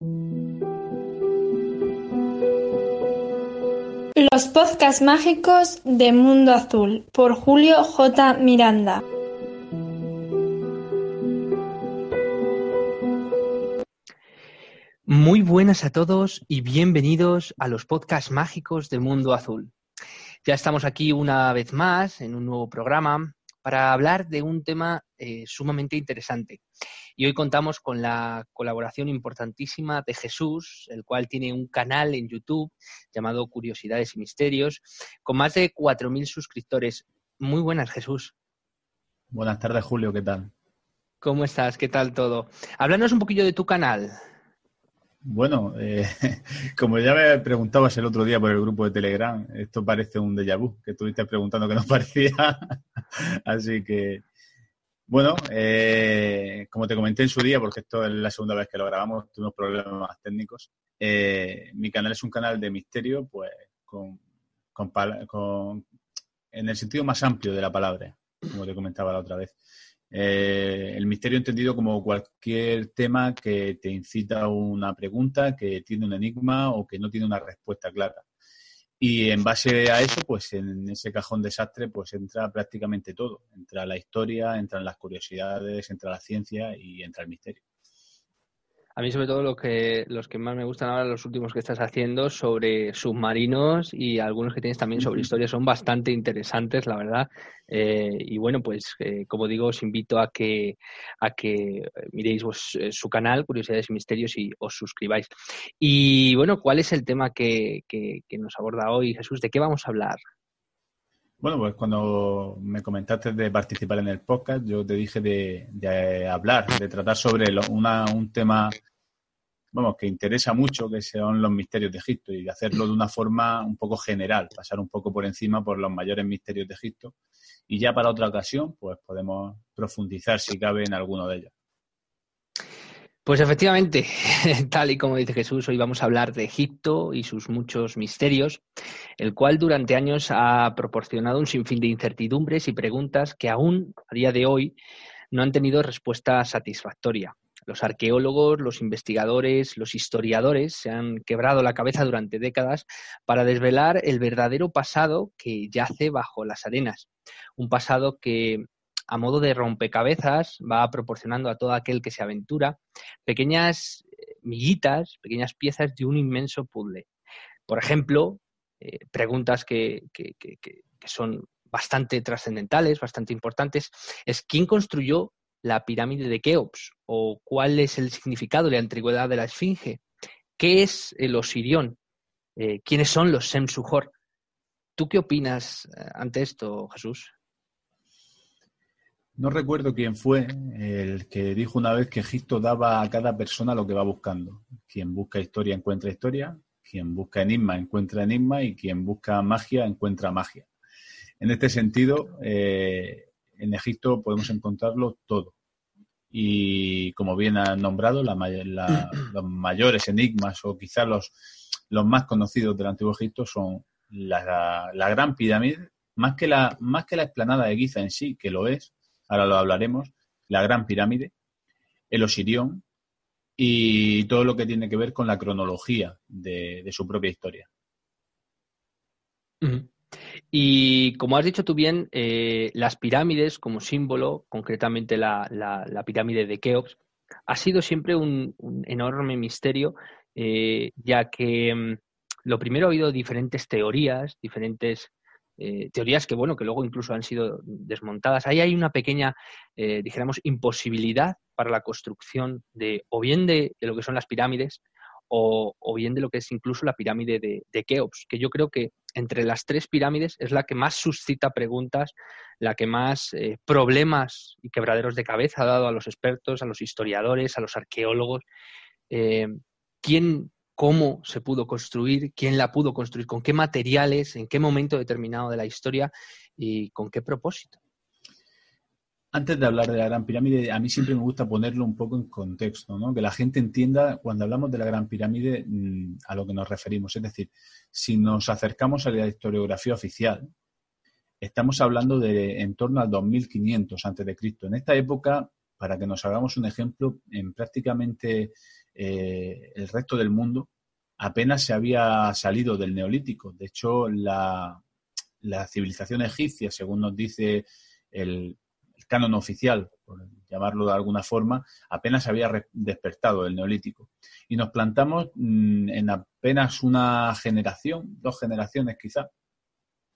Los podcasts mágicos de Mundo Azul por Julio J. Miranda. Muy buenas a todos y bienvenidos a los podcasts mágicos de Mundo Azul. Ya estamos aquí una vez más en un nuevo programa para hablar de un tema eh, sumamente interesante. Y hoy contamos con la colaboración importantísima de Jesús, el cual tiene un canal en YouTube llamado Curiosidades y Misterios, con más de 4.000 suscriptores. Muy buenas, Jesús. Buenas tardes, Julio, ¿qué tal? ¿Cómo estás? ¿Qué tal todo? Háblanos un poquillo de tu canal. Bueno, eh, como ya me preguntabas el otro día por el grupo de Telegram, esto parece un déjà vu, que estuviste preguntando que nos parecía. Así que, bueno, eh, como te comenté en su día, porque esto es la segunda vez que lo grabamos, tuvimos problemas técnicos. Eh, mi canal es un canal de misterio, pues, con, con, en el sentido más amplio de la palabra, como te comentaba la otra vez. Eh, el misterio entendido como cualquier tema que te incita a una pregunta, que tiene un enigma o que no tiene una respuesta clara. Y en base a eso, pues en ese cajón desastre, pues entra prácticamente todo. Entra la historia, entran las curiosidades, entra la ciencia y entra el misterio. A mí sobre todo lo que, los que más me gustan ahora, los últimos que estás haciendo sobre submarinos y algunos que tienes también sobre historia son bastante interesantes, la verdad. Eh, y bueno, pues eh, como digo, os invito a que, a que miréis eh, su canal, Curiosidades y Misterios, y os suscribáis. Y bueno, ¿cuál es el tema que, que, nos aborda hoy, Jesús? ¿De qué vamos a hablar? Bueno, pues cuando me comentaste de participar en el podcast, yo te dije de, de hablar, de tratar sobre una, un tema vamos, que interesa mucho, que son los misterios de Egipto y hacerlo de una forma un poco general, pasar un poco por encima por los mayores misterios de Egipto. Y ya para otra ocasión, pues podemos profundizar si cabe en alguno de ellos. Pues efectivamente, tal y como dice Jesús, hoy vamos a hablar de Egipto y sus muchos misterios, el cual durante años ha proporcionado un sinfín de incertidumbres y preguntas que aún a día de hoy no han tenido respuesta satisfactoria. Los arqueólogos, los investigadores, los historiadores se han quebrado la cabeza durante décadas para desvelar el verdadero pasado que yace bajo las arenas. Un pasado que, a modo de rompecabezas, va proporcionando a todo aquel que se aventura pequeñas eh, miguitas, pequeñas piezas de un inmenso puzzle. Por ejemplo, eh, preguntas que, que son bastante trascendentales, bastante importantes, es quién construyó la pirámide de Keops o cuál es el significado de la antigüedad de la Esfinge. ¿Qué es el Osirión? Eh, ¿Quiénes son los Semsuhor? ¿Tú qué opinas ante esto, Jesús? No recuerdo quién fue el que dijo una vez que Egipto daba a cada persona lo que va buscando. Quien busca historia encuentra historia, quien busca enigma encuentra enigma y quien busca magia encuentra magia. En este sentido, eh, en Egipto podemos encontrarlo todo. Y como bien han nombrado, los mayores enigmas o quizás los, los más conocidos del Antiguo Egipto son la, Gran Pirámide, más que, la, más que la explanada de Giza en sí, que lo es, ahora lo hablaremos, la Gran Pirámide, el Osirión y todo lo que tiene que ver con la cronología de, su propia historia. Y como has dicho tú bien, eh, las pirámides como símbolo, concretamente la, pirámide de Keops, ha sido siempre un, enorme misterio, eh, ya que mm, lo primero ha habido diferentes teorías, diferentes eh, teorías que, bueno, que luego incluso han sido desmontadas. Ahí hay una pequeña, dijéramos, imposibilidad para la construcción de, o bien de, lo que son las pirámides, o, bien de lo que es incluso la pirámide de, Keops, que yo creo que entre las tres pirámides es la que más suscita preguntas, la que más eh, problemas y quebraderos de cabeza ha dado a los expertos, a los historiadores, a los arqueólogos. eh, quién, cómo se pudo construir, quién la pudo construir, con qué materiales, en qué momento determinado de la historia y con qué propósito. Antes de hablar de la Gran Pirámide, a mí siempre me gusta ponerlo un poco en contexto, ¿no? que la gente entienda cuando hablamos de la Gran Pirámide mm, a lo que nos referimos. Es decir, si nos acercamos a la historiografía oficial, estamos hablando de en torno al 2500 a.C. En esta época, para que nos hagamos un ejemplo, en prácticamente eh, el resto del mundo apenas se había salido del neolítico. De hecho, la, civilización egipcia, según nos dice el canon oficial, por llamarlo de alguna forma, apenas había despertado el neolítico. Y nos plantamos mm, en apenas una generación, dos generaciones quizá,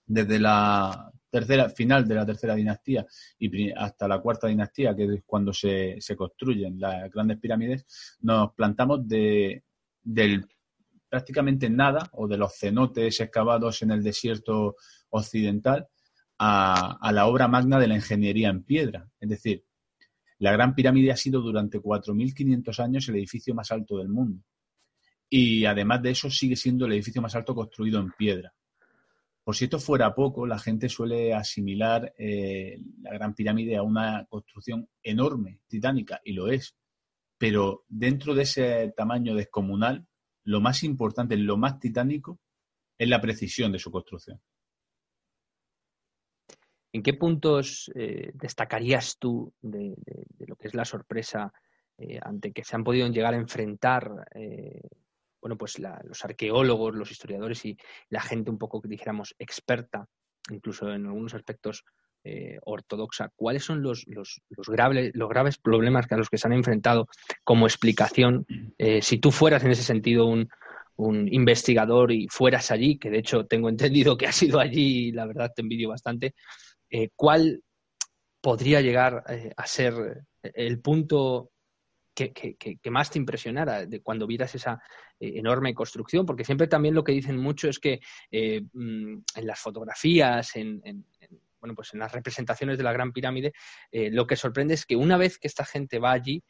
desde la tercera, final de la tercera dinastía y hasta la cuarta dinastía, que es cuando se, se construyen las grandes pirámides, nos plantamos de, del prácticamente nada o de los cenotes excavados en el desierto occidental a, la obra magna de la ingeniería en piedra. Es decir, la Gran Pirámide ha sido durante 4.500 años el edificio más alto del mundo. Y además de eso sigue siendo el edificio más alto construido en piedra. Por si esto fuera poco, la gente suele asimilar eh, la Gran Pirámide a una construcción enorme, titánica, y lo es. Pero dentro de ese tamaño descomunal, lo más importante, lo más titánico, es la precisión de su construcción. ¿En qué puntos eh, destacarías tú de, lo que es la sorpresa eh, ante que se han podido llegar a enfrentar bueno, pues los arqueólogos, los historiadores y la gente un poco dijéramos experta, incluso en algunos aspectos ortodoxa? ¿Cuáles son los, graves, los graves problemas a los que se han enfrentado como explicación? si tú fueras en ese sentido un, un investigador y fueras allí, que de hecho tengo entendido que has ido allí y la verdad te envidio bastante, eh, ¿cuál podría llegar eh, a ser el punto que, más te impresionara de cuando vieras esa eh, enorme construcción? Porque siempre también lo que dicen mucho es que mm, en las fotografías, en, bueno, pues en las representaciones de la Gran Pirámide, lo que sorprende es que una vez que esta gente va allí,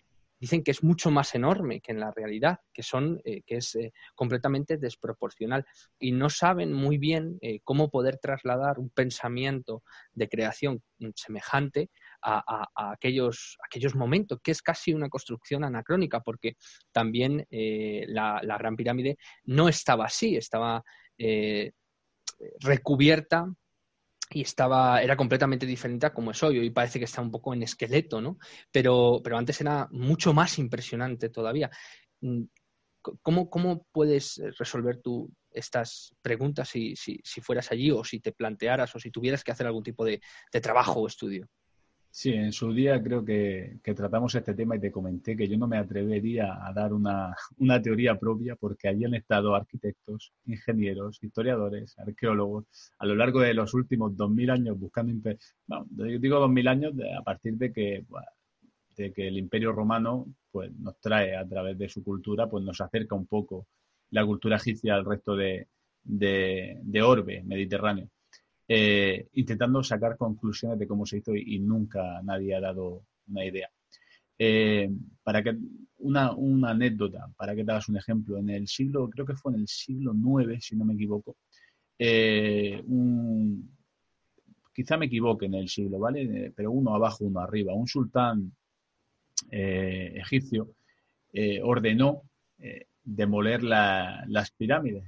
dicen que es mucho más enorme que en la realidad, que son, eh, que es eh, completamente desproporcional y no saben muy bien eh, cómo poder trasladar un pensamiento de creación semejante a, aquellos, aquellos momentos, que es casi una construcción anacrónica, porque también la, la, Gran Pirámide no estaba así, estaba recubierta y estaba, era completamente diferente a como es hoy. Hoy parece que está un poco en esqueleto, ¿no? Pero, pero antes era mucho más impresionante todavía. Mm, ¿Cómo, cómo puedes resolver tú estas preguntas si, si, si, fueras allí o si te plantearas o si tuvieras que hacer algún tipo de trabajo o estudio? Sí, en su día creo que, tratamos este tema y te comenté que yo no me atrevería a dar una, teoría propia porque allí han estado arquitectos, ingenieros, historiadores, arqueólogos a lo largo de los últimos dos mil años buscando... Bueno, yo digo dos mil años a partir de que, de que el Imperio Romano pues, nos trae a través de su cultura, pues nos acerca un poco la cultura egipcia al resto de, de orbe mediterráneo. Eh, intentando sacar conclusiones de cómo se hizo y, nunca nadie ha dado una idea. Eh, para que una, anécdota, para que te hagas un ejemplo, en el siglo, creo que fue en el siglo IX, si no me equivoco, eh, quizá me equivoque en el siglo, ¿vale? Pero uno abajo, uno arriba. Un sultán egipcio ordenó demoler las pirámides,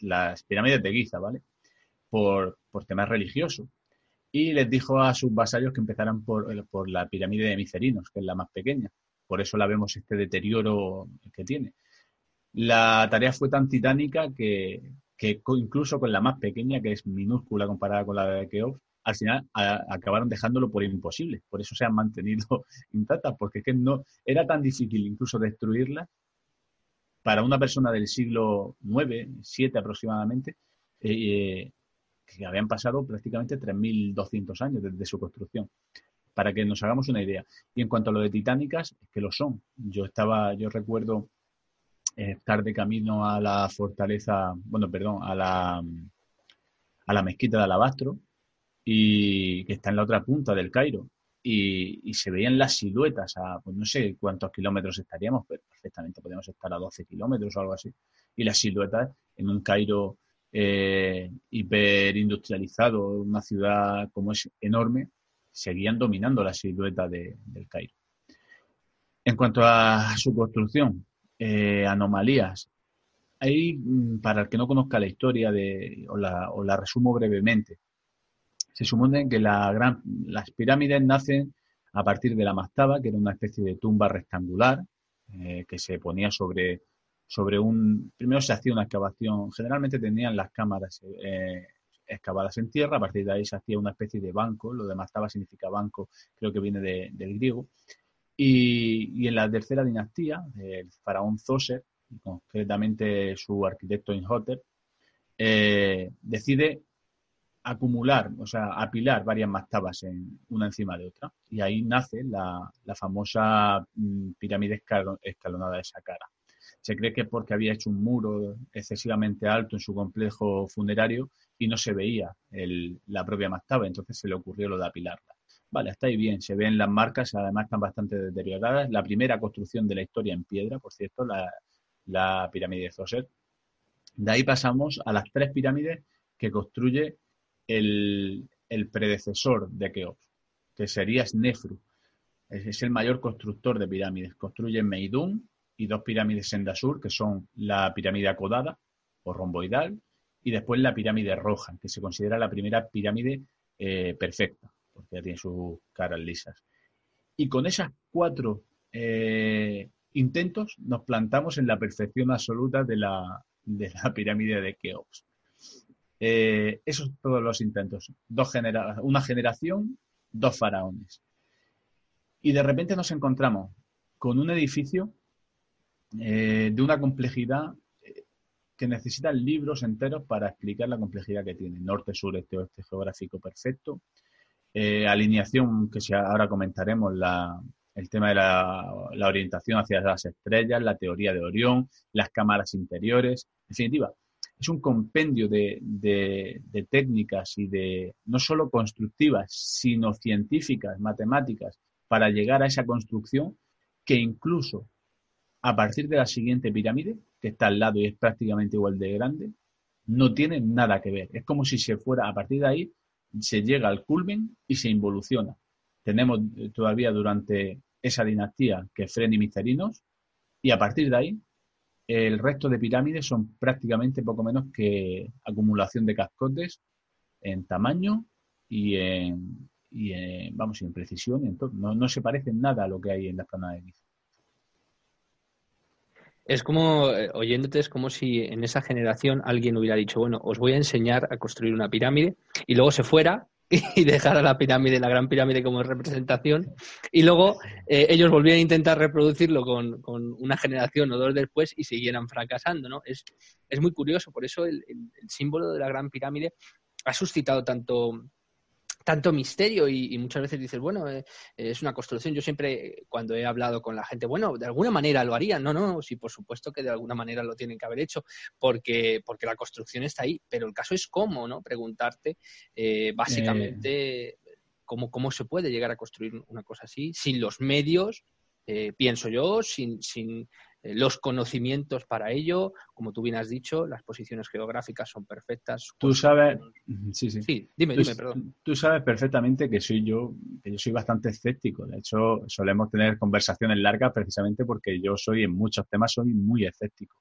las pirámides de Giza, ¿vale? por, por temas religiosos. Y les dijo a sus vasallos que empezaran por, eh, por la pirámide de Micerinos, que es la más pequeña. Por eso la vemos este deterioro que tiene. La tarea fue tan titánica que, que incluso con la más pequeña, que es minúscula comparada con la de Keops, al final acabaron dejándolo por imposible. Por eso se han mantenido intactas, porque es que no era tan difícil incluso destruirla para una persona del siglo IX, VII aproximadamente, eh, que habían pasado prácticamente 3.200 años desde su construcción, para que nos hagamos una idea. Y en cuanto a lo de titánicas, es que lo son. Yo estaba, yo recuerdo eh, estar de camino a la fortaleza, bueno, perdón, a la, a la mezquita de Alabastro, y que está en la otra punta del Cairo. y, se veían las siluetas a, pues no sé cuántos kilómetros estaríamos, pero perfectamente podíamos estar a 12 kilómetros o algo así. Y las siluetas en un Cairo eh, hiperindustrializado, una ciudad como es enorme, seguían dominando la silueta del Cairo. En cuanto a su construcción, eh, anomalías, hay, mm, para el que no conozca la historia, de, o, la, resumo brevemente, se supone que las pirámides nacen a partir de la mastaba, que era una especie de tumba rectangular eh, que se ponía sobre, sobre un... Primero se hacía una excavación, generalmente tenían las cámaras eh, excavadas en tierra, a partir de ahí se hacía una especie de banco, lo de mastaba significa banco, creo que viene del griego, y, y, en la tercera dinastía, el faraón Zoser, concretamente su arquitecto Inhotep, eh, decide acumular, o sea, apilar varias mastabas en, una encima de otra. Y ahí nace la, famosa mm, pirámide escalonada de Saqqara. Se cree que es porque había hecho un muro excesivamente alto en su complejo funerario y no se veía la propia mastaba, entonces se le ocurrió lo de apilarla. Vale, está ahí bien, se ven las marcas, además están bastante deterioradas. La primera construcción de la historia en piedra, por cierto, la, pirámide de Zoser. De ahí pasamos a las tres pirámides que construye el, predecesor de Keops, que sería Snefru. Es, el mayor constructor de pirámides. Construye Meidum y dos pirámides en Dasur, que son la pirámide acodada o romboidal, y después la pirámide roja, que se considera la primera pirámide eh, perfecta, porque ya tiene sus caras lisas. Y con esas cuatro eh, intentos nos plantamos en la perfección absoluta de la, de la pirámide de Keops. Eh, esos son todos los intentos. Dos una generación, dos faraones. Y de repente nos encontramos con un edificio eh, de una complejidad eh, que necesita libros enteros para explicar la complejidad que tiene. Norte, sur, este, oeste geográfico perfecto. alineación, que ahora comentaremos, la, el tema de la, orientación hacia las estrellas, la teoría de Orión, las cámaras interiores, en definitiva, es un compendio de, de, técnicas y de no solo constructivas, sino científicas, matemáticas, para llegar a esa construcción que incluso a partir de la siguiente pirámide, que está al lado y es prácticamente igual de grande, no tiene nada que ver. Es como si se fuera, a partir de ahí, se llega al culmen y se involuciona tenemos eh, todavía durante esa dinastía que Fren y Micerinos, y a partir de ahí el resto de pirámides son prácticamente poco menos que acumulación de cascotes en tamaño y en, vamos, en precisión. En No, no, se parece nada a lo que hay en la zona de Giza. Es como, eh, oyéndote, es como si en esa generación alguien hubiera dicho, bueno, os voy a enseñar a construir una pirámide y luego se fuera y dejar a la pirámide, la gran pirámide como representación. Y luego eh, ellos volvían a intentar reproducirlo con, una generación o dos después y siguieran fracasando, ¿no? Es, es muy curioso, por eso el símbolo de la gran pirámide ha suscitado tanto, tanto misterio y, muchas veces dices, bueno, eh, es una construcción. Yo siempre, cuando he hablado con la gente, bueno, de alguna manera lo harían. No, no, sí, por supuesto que de alguna manera lo tienen que haber hecho, porque, porque la construcción está ahí. Pero el caso es cómo, ¿no? Preguntarte, eh, básicamente, Cómo, cómo se puede llegar a construir una cosa así sin los medios, eh, pienso yo, sin, sin eh, los conocimientos para ello. Como tú bien has dicho, las posiciones geográficas son perfectas. Tú sabes, sí, sí. dime, tú, dime, perdón. Tú sabes perfectamente que soy yo, que yo soy bastante escéptico. De hecho, solemos tener conversaciones largas precisamente porque yo soy en muchos temas soy muy escéptico.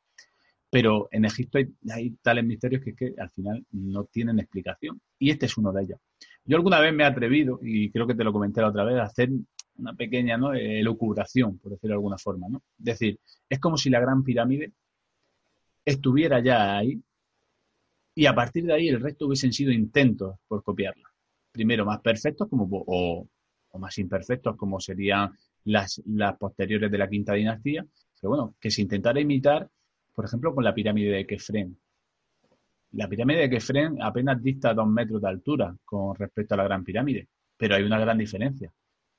Pero en Egipto hay, tales misterios que, que al final no tienen explicación. Y este es uno de ellos. Yo alguna vez me he atrevido, y creo que te lo comenté la otra vez, a hacer una pequeña ¿no? elucubración, por decirlo de alguna forma. ¿no? Es decir, es como si la gran pirámide estuviera ya ahí y a partir de ahí el resto hubiesen sido intentos por copiarla. Primero más perfectos como, o, más imperfectos como serían las, las posteriores de la quinta dinastía, pero bueno, que se intentara imitar, por ejemplo, con la pirámide de Kefren. La pirámide de Kefren apenas dista dos metros de altura con respecto a la gran pirámide, pero hay una gran diferencia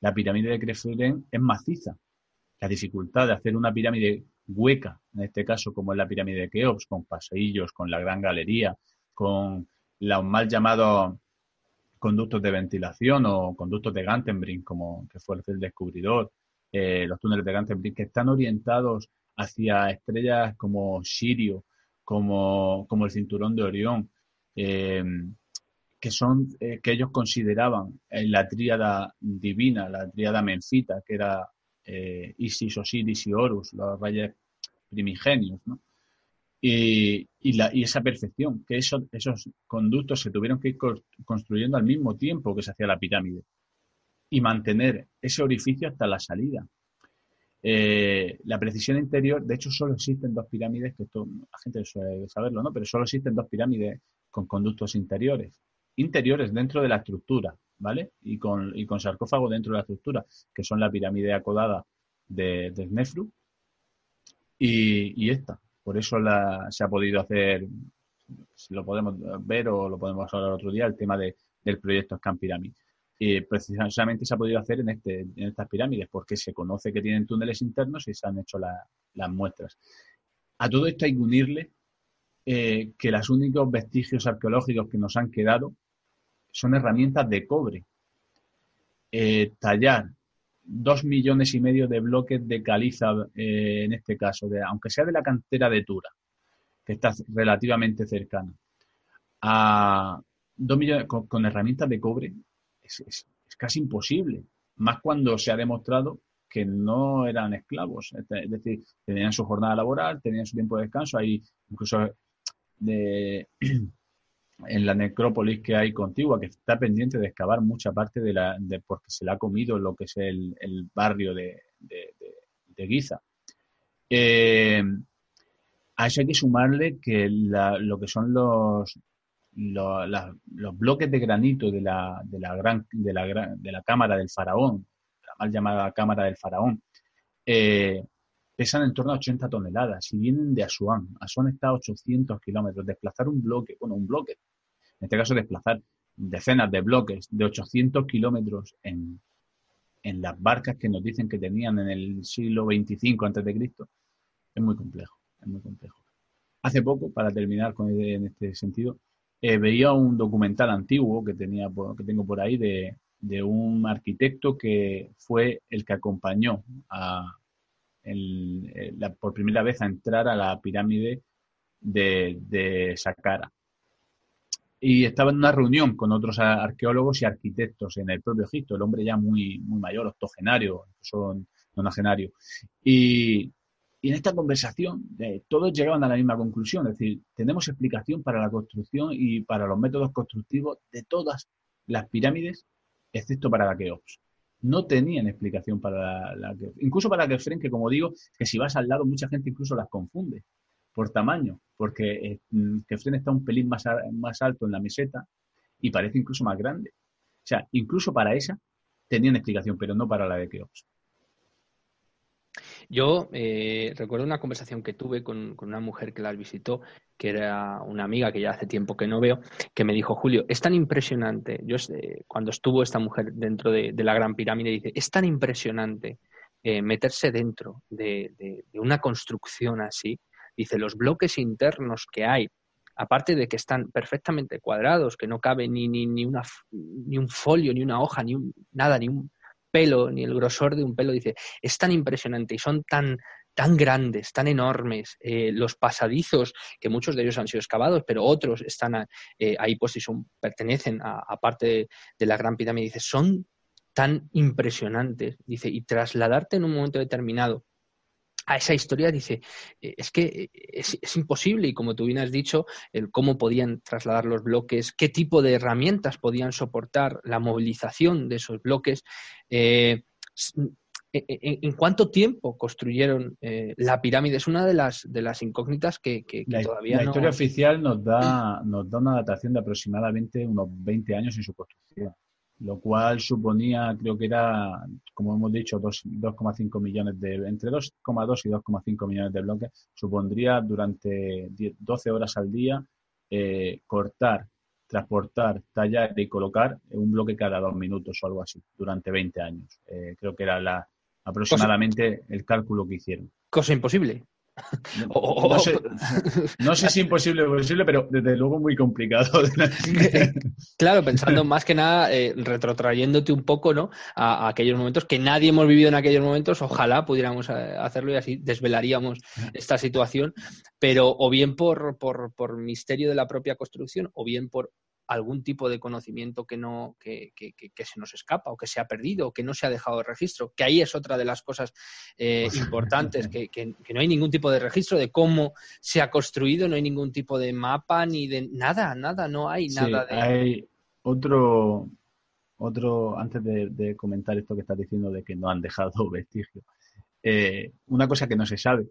la pirámide de Kefren es maciza. La dificultad de hacer una pirámide hueca, en este caso como es la pirámide de Keops, con pasillos, con la gran galería, con los mal llamados conductos de ventilación o conductos de Gantenbrink, como que fue el descubridor, eh, los túneles de Gantenbrink, que están orientados hacia estrellas como Sirio, como, como el cinturón de Orión, eh, que son eh, que ellos consideraban en la tríada divina, la tríada menfita, que era Isis, Osiris y Horus, los reyes primigenios, ¿no? Y, la, y, esa perfección, que esos, esos conductos se tuvieron que ir construyendo al mismo tiempo que se hacía la pirámide y mantener ese orificio hasta la salida. Eh, la precisión interior, de hecho, solo existen dos pirámides, que esto la gente suele saberlo, ¿no? Pero solo existen dos pirámides con conductos interiores. Interiores dentro de la estructura, ¿vale? Y con, y con sarcófago dentro de la estructura, que son la pirámide acodada de, de y, y esta. Por eso la, se ha podido hacer, si lo podemos ver o lo podemos hablar otro día, el tema de, del proyecto Scan Pyramid. Y precisamente se ha podido hacer en, este, en estas pirámides porque se conoce que tienen túneles internos y se han hecho las muestras. A todo esto hay que unirle eh, que los únicos vestigios arqueológicos que nos han quedado son herramientas de cobre. Eh, tallar dos millones y medio de bloques de caliza, eh, en este caso, aunque sea de la cantera de Tura, que está relativamente cercana, a dos millones con, herramientas de cobre, es, casi imposible. Más cuando se ha demostrado que no eran esclavos, es decir, tenían su jornada laboral, tenían su tiempo de descanso, hay incluso de en la necrópolis que hay contigua, que está pendiente de excavar mucha parte de la, de, porque se le ha comido lo que es el, barrio de, de, Giza. Eh, a eso hay que sumarle que lo que son los, los bloques de granito de la, de la, gran, de la, de la cámara del faraón, la mal llamada cámara del faraón, eh, pesan en torno a 80 toneladas y vienen de Asuán. Asuán está a 800 kilómetros. Desplazar un bloque, bueno, un bloque, en este caso desplazar decenas de bloques de 800 kilómetros en, en las barcas que nos dicen que tenían en el siglo 25 a.C., es muy complejo, es muy complejo. Hace poco, para terminar con en este sentido, eh, veía un documental antiguo que, tenía, que tengo por ahí de, de un arquitecto que fue el que acompañó a, la, por primera vez a entrar a la pirámide de, de Saqqara y estaba en una reunión con otros arqueólogos y arquitectos en el propio Egipto, el hombre ya muy, muy mayor, octogenario, son nonagenario. Y, y en esta conversación eh, todos llegaban a la misma conclusión, es decir, tenemos explicación para la construcción y para los métodos constructivos de todas las pirámides, excepto para la Keops. No tenían explicación para la, la Incluso para la Kefren, que como digo, que si vas al lado mucha gente incluso las confunde por tamaño, porque eh, mm, Kefren está un pelín más, más alto en la meseta y parece incluso más grande. O sea, incluso para esa tenían explicación, pero no para la de Keops. Yo eh, recuerdo una conversación que tuve con, una mujer que las visitó, que era una amiga que ya hace tiempo que no veo, que me dijo, Julio, es tan impresionante, yo eh, cuando estuvo esta mujer dentro de, la Gran Pirámide, dice, es tan impresionante meterse dentro de, una construcción así, Dice, los bloques internos que hay, aparte de que están perfectamente cuadrados, que no cabe ni, ni, ni, una, ni un folio, ni una hoja, ni un, nada, ni un pelo, ni el grosor de un pelo, dice, es tan impresionante y son tan, tan grandes, tan enormes, eh, los pasadizos, que muchos de ellos han sido excavados, pero otros están eh, ahí pues y son, pertenecen a, parte de, de, la Gran Pirámide, dice, son tan impresionantes, dice, y trasladarte en un momento determinado a esa historia dice, eh, es que eh, es, imposible y como tú bien has dicho, el cómo podían trasladar los bloques, qué tipo de herramientas podían soportar la movilización de esos bloques, eh, en, cuánto tiempo construyeron la pirámide. Es una de las, de las incógnitas que, todavía no... La historia oficial nos da, nos da una datación de aproximadamente unos 20 años en su construcción lo cual suponía, creo que era, como hemos dicho, 2,5 millones de, entre 2,2 y 2,5 millones de bloques, supondría durante 12 horas al día eh, cortar, transportar, tallar y colocar un bloque cada dos minutos o algo así, durante 20 años. Eh, creo que era la, aproximadamente el cálculo que hicieron. Cosa imposible. No, sé, si imposible o posible, pero desde luego muy complicado. claro, pensando más que nada, eh, retrotrayéndote un poco ¿no? A, aquellos momentos que nadie hemos vivido en aquellos momentos, ojalá pudiéramos eh, hacerlo y así desvelaríamos esta situación, pero o bien por, por, por misterio de la propia construcción o bien por algún tipo de conocimiento que no que, que, que, se nos escapa o que se ha perdido o que no se ha dejado de registro que ahí es otra de las cosas eh, pues, importantes que, no hay ningún tipo de registro de cómo se ha construido no hay ningún tipo de mapa ni de nada nada no hay nada de hay otro otro antes de, comentar esto que estás diciendo de que no han dejado vestigio eh, una cosa que no se sabe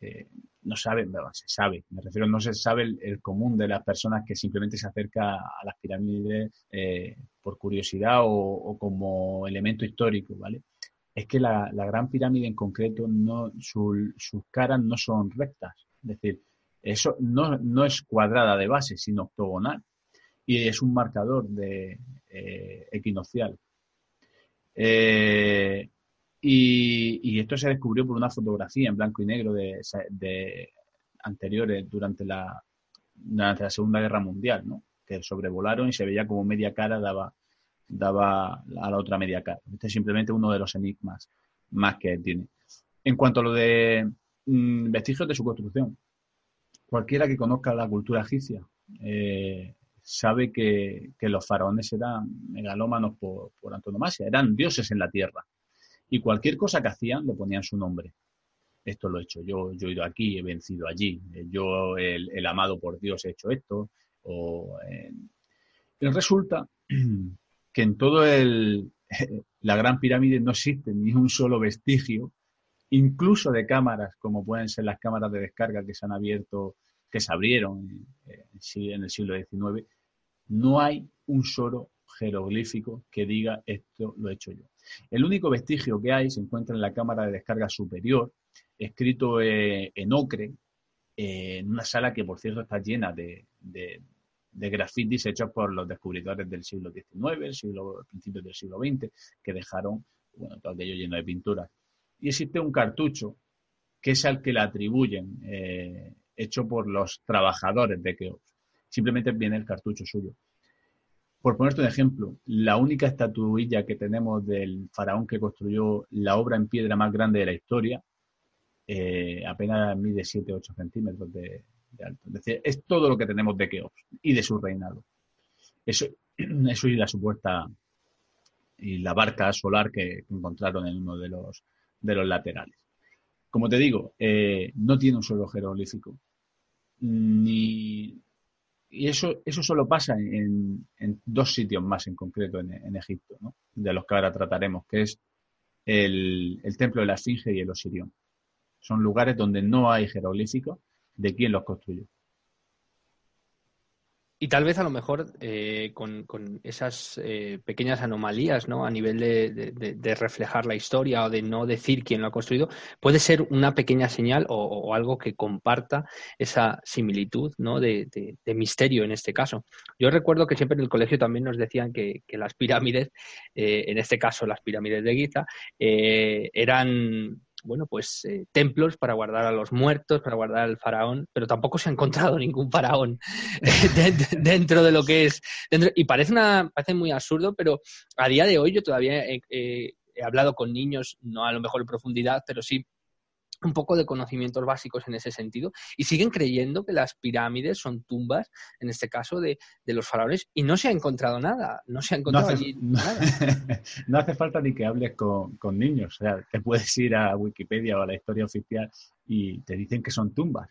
eh, no sabe, se sabe, me refiero, no se sabe el, común de las personas que simplemente se acerca a las pirámides eh, por curiosidad o, como elemento histórico, ¿vale? Es que la, gran pirámide en concreto, no, sus caras no son rectas, es decir, eso no, no, es cuadrada de base, sino octogonal, y es un marcador de eh, equinocial. Eh, y, esto se descubrió por una fotografía en blanco y negro de, anteriores durante la, durante la Segunda Guerra Mundial, ¿no? que sobrevolaron y se veía como media cara daba, daba a la otra media cara. Este es simplemente uno de los enigmas más que tiene. En cuanto a lo de mm, vestigios de su construcción, cualquiera que conozca la cultura egipcia eh, sabe que, los faraones eran megalómanos por, por antonomasia, eran dioses en la tierra y cualquier cosa que hacían le ponían su nombre. Esto lo he hecho yo, yo he ido aquí, he vencido allí, eh, yo, el, amado por Dios, he hecho esto. O, eh, resulta que en todo la Gran Pirámide no existe ni un solo vestigio, incluso de cámaras, como pueden ser las cámaras de descarga que se han abierto, que se abrieron en el siglo XIX, no hay un solo jeroglífico que diga esto lo he hecho yo. El único vestigio que hay se encuentra en la cámara de descarga superior, escrito eh, en ocre, eh, en una sala que, por cierto, está llena de, grafitis hechos por los descubridores del siglo XIX, siglo, principios del siglo XX, que dejaron bueno, todo aquello lleno de pinturas. Y existe un cartucho que es al que le atribuyen, eh, hecho por los trabajadores de Keops. Simplemente viene el cartucho suyo. Por ponerte un ejemplo, la única estatuilla que tenemos del faraón que construyó la obra en piedra más grande de la historia, eh, apenas mide 7-8 centímetros de, alto. Es decir, es todo lo que tenemos de Keops y de su reinado. Eso, eso y la supuesta y la barca solar que, encontraron en uno de los, laterales. Como te digo, eh, no tiene un solo jeroglífico, ni, y eso, eso solo pasa en, dos sitios más en concreto en, Egipto, de los que ahora trataremos, que es el, el, templo de la Esfinge y el Osirión. Son lugares donde no hay jeroglíficos de quién los construyó. Y tal vez a lo mejor eh, con, esas eh, pequeñas anomalías ¿no? a nivel de, reflejar la historia o de no decir quién lo ha construido, puede ser una pequeña señal o, algo que comparta esa similitud ¿no? de, misterio en este caso. Yo recuerdo que siempre en el colegio también nos decían que, las pirámides, eh, en este caso las pirámides de Giza, eran bueno, pues eh, templos para guardar a los muertos, para guardar al faraón, pero tampoco se ha encontrado ningún faraón dentro de lo que es. y parece, una, parece muy absurdo, pero a día de hoy yo todavía he hablado con niños, no a lo mejor en profundidad, pero sí un poco de conocimientos básicos en ese sentido y siguen creyendo que las pirámides son tumbas, en este caso, de, los faraones y no se ha encontrado nada, no se ha encontrado no hace, nada. no hace falta ni que hables con, niños, o sea, te puedes ir a Wikipedia o a la historia oficial y te dicen que son tumbas.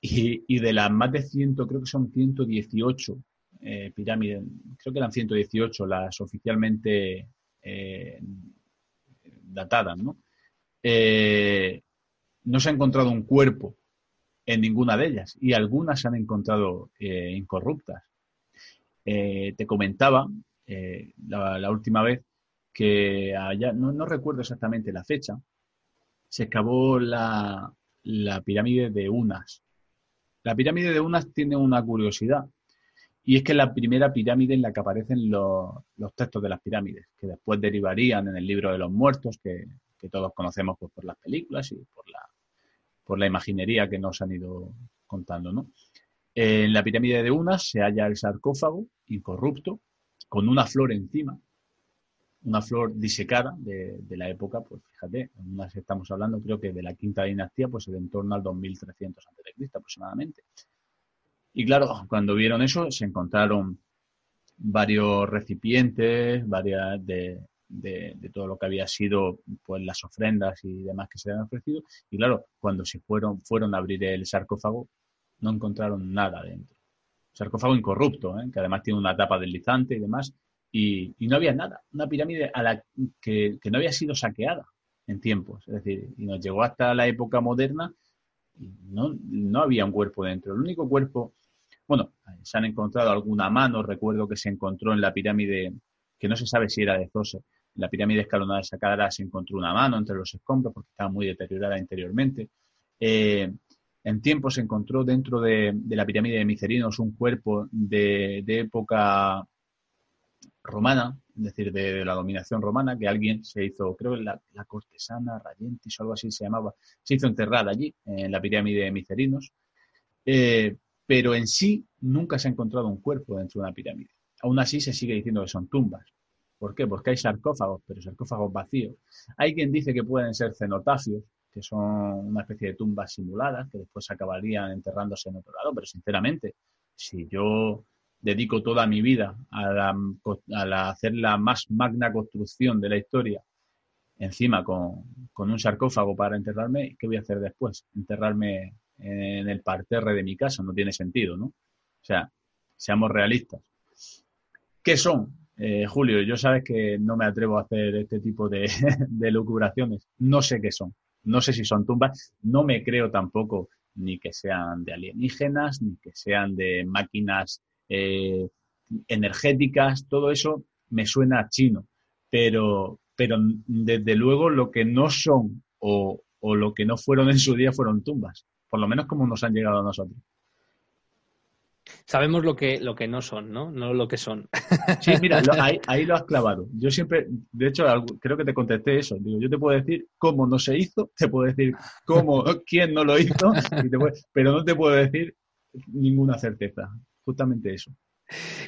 Y, de las más de 100, creo que son 118 eh, pirámides, creo que eran 118 las oficialmente eh, datadas, ¿no? Eh, no se ha encontrado un cuerpo en ninguna de ellas y algunas se han encontrado eh, incorruptas. Eh, te comentaba la, última vez que allá, no, recuerdo exactamente la fecha, se excavó la, pirámide de Unas. La pirámide de Unas tiene una curiosidad y es que es la primera pirámide en la que aparecen los, los textos de las pirámides, que después derivarían en el libro de los muertos, que, que todos conocemos pues, por las películas y por, la, por la imaginería que nos han ido contando, ¿no? En la pirámide de Unas se halla el sarcófago incorrupto con una flor encima, una flor disecada de, la época, pues fíjate, en Unas estamos hablando creo que de la quinta dinastía, pues en torno al 2300 a.C. aproximadamente. Y claro, cuando vieron eso se encontraron varios recipientes, varias de, de, todo lo que había sido pues las ofrendas y demás que se habían ofrecido. Y claro, cuando se fueron, fueron a abrir el sarcófago, no encontraron nada dentro. Sarcófago incorrupto, ¿eh? que además tiene una tapa deslizante y demás, y, no había nada. Una pirámide a la que, no había sido saqueada en tiempos. Es decir, y nos llegó hasta la época moderna no, no había un cuerpo dentro. El único cuerpo, bueno, se han encontrado alguna mano, recuerdo que se encontró en la pirámide, que no se sabe si era de Zose, la pirámide escalonada Saqqara se encontró una mano entre los escombros porque estaba muy deteriorada interiormente. Eh, en tiempo se encontró dentro de, la pirámide de Micerinos un cuerpo de, época romana, es decir, de, la dominación romana, que alguien se hizo, creo que la, cortesana Rayentis o algo así se llamaba, se hizo enterrada allí, en la pirámide de Micerinos. Eh, pero en sí nunca se ha encontrado un cuerpo dentro de una pirámide. Aún así se sigue diciendo que son tumbas. ¿Por qué? Porque hay sarcófagos, pero sarcófagos vacíos. Hay quien dice que pueden ser cenotafios, que son una especie de tumbas simuladas, que después acabarían enterrándose en otro lado, pero sinceramente, si yo dedico toda mi vida a, hacer la más magna construcción de la historia, encima con, con, un sarcófago para enterrarme, ¿qué voy a hacer después? Enterrarme en el parterre de mi casa, no tiene sentido, ¿no? O sea, seamos realistas. ¿Qué son? Eh, Julio, yo sabes que no me atrevo a hacer este tipo de, de lucubraciones. No sé qué son. No sé si son tumbas. No me creo tampoco ni que sean de alienígenas, ni que sean de máquinas eh, energéticas. Todo eso me suena chino. Pero, pero desde luego lo que no son o, o lo que no fueron en su día fueron tumbas. Por lo menos como nos han llegado a nosotros. Sabemos lo que, lo que no son, ¿no? No lo que son. Sí, mira, ahí, lo has clavado. Yo siempre, de hecho, creo que te contesté eso. Digo, yo te puedo decir cómo no se hizo, te puedo decir cómo, quién no lo hizo, pero no te puedo decir ninguna certeza. Justamente eso.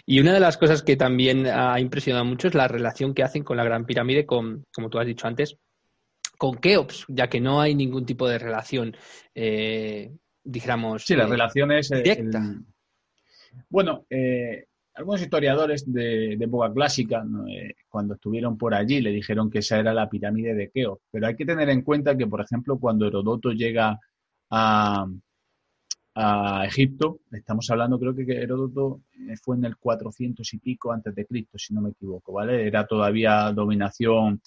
Y una de las cosas que también ha impresionado mucho es la relación que hacen con la Gran Pirámide, con, como tú has dicho antes, con Keops, ya que no hay ningún tipo de relación, eh, dijéramos. Sí, la eh, relación es. Directa. Bueno, eh, algunos historiadores de, época clásica, eh, cuando estuvieron por allí, le dijeron que esa era la pirámide de Keops. Pero hay que tener en cuenta que, por ejemplo, cuando Herodoto llega a, Egipto, estamos hablando, creo que Heródoto eh, fue en el 400 y pico antes de Cristo, si no me equivoco, ¿vale? Era todavía dominación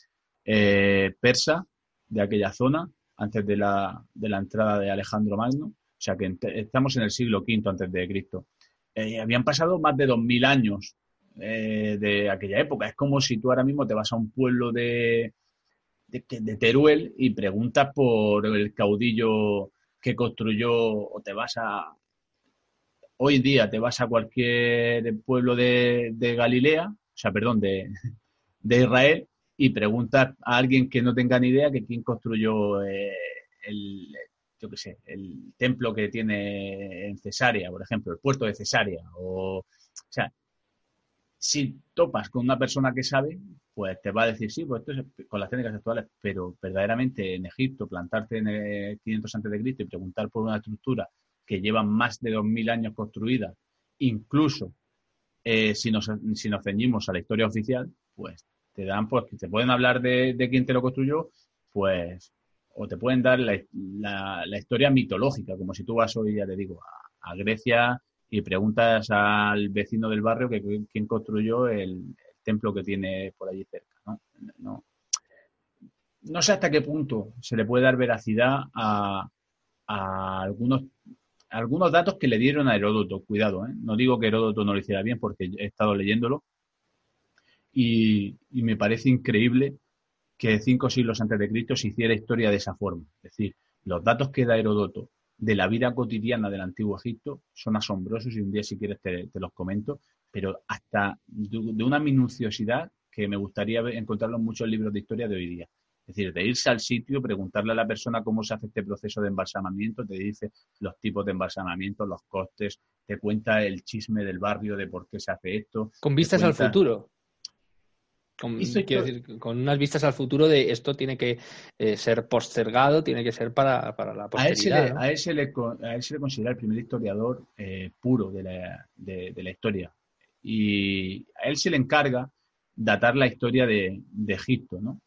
persa de aquella zona, antes de la, de la entrada de Alejandro Magno. O sea que estamos en el siglo V antes de Cristo. Eh, habían pasado más de 2.000 años eh, de aquella época. Es como si tú ahora mismo te vas a un pueblo de, de, Teruel y preguntas por el caudillo que construyó o te vas a... Hoy día te vas a cualquier pueblo de, Galilea, o sea, perdón, de, Israel, y preguntas a alguien que no tenga ni idea que quién construyó eh, el, yo qué sé, el templo que tiene en Cesarea, por ejemplo, el puerto de Cesarea, o, o sea, si topas con una persona que sabe, pues te va a decir, sí, pues esto es con las técnicas actuales, pero verdaderamente en Egipto, plantarte en el 500 a.C. y preguntar por una estructura que lleva más de 2.000 años construida, incluso eh, si, nos, si nos ceñimos a la historia oficial, pues te dan, pues, te pueden hablar de quién te lo construyó, pues o te pueden dar la, la, historia mitológica, como si tú vas hoy, ya te digo, a, Grecia y preguntas al vecino del barrio que quién construyó el, templo que tiene por allí cerca. ¿no? No, sé hasta qué punto se le puede dar veracidad a, a algunos, algunos datos que le dieron a Heródoto. Cuidado, ¿eh? no digo que Heródoto no lo hiciera bien porque he estado leyéndolo y, y me parece increíble que cinco siglos antes de Cristo se hiciera historia de esa forma. Es decir, los datos que da Herodoto de la vida cotidiana del antiguo Egipto son asombrosos y un día si quieres te, los comento, pero hasta de, una minuciosidad que me gustaría encontrarlo en muchos libros de historia de hoy día. Es decir, de irse al sitio, preguntarle a la persona cómo se hace este proceso de embalsamamiento, te dice los tipos de embalsamamiento, los costes, te cuenta el chisme del barrio de por qué se hace esto. Con vistas al futuro. Con, quiero decir, con unas vistas al futuro de esto tiene que eh, ser postergado, tiene que ser para, la posteridad. A él, se le, considera el primer historiador eh, puro de la, de, la, historia. Y a él se le encarga datar la historia de, Egipto, ¿no?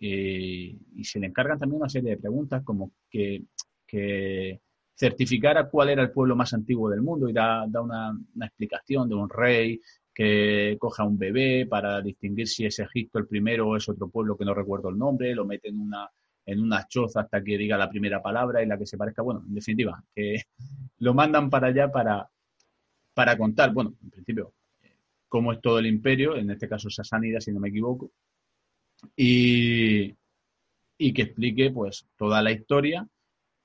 Eh, y se le encargan también una serie de preguntas como que, que certificara cuál era el pueblo más antiguo del mundo y da, da una, una, explicación de un rey que coja un bebé para distinguir si es Egipto el primero o es otro pueblo que no recuerdo el nombre, lo mete en una, en una choza hasta que diga la primera palabra y la que se parezca. Bueno, en definitiva, que lo mandan para allá para, para contar, bueno, en principio, cómo es todo el imperio, en este caso Sasánida, si no me equivoco, y, y que explique pues toda la historia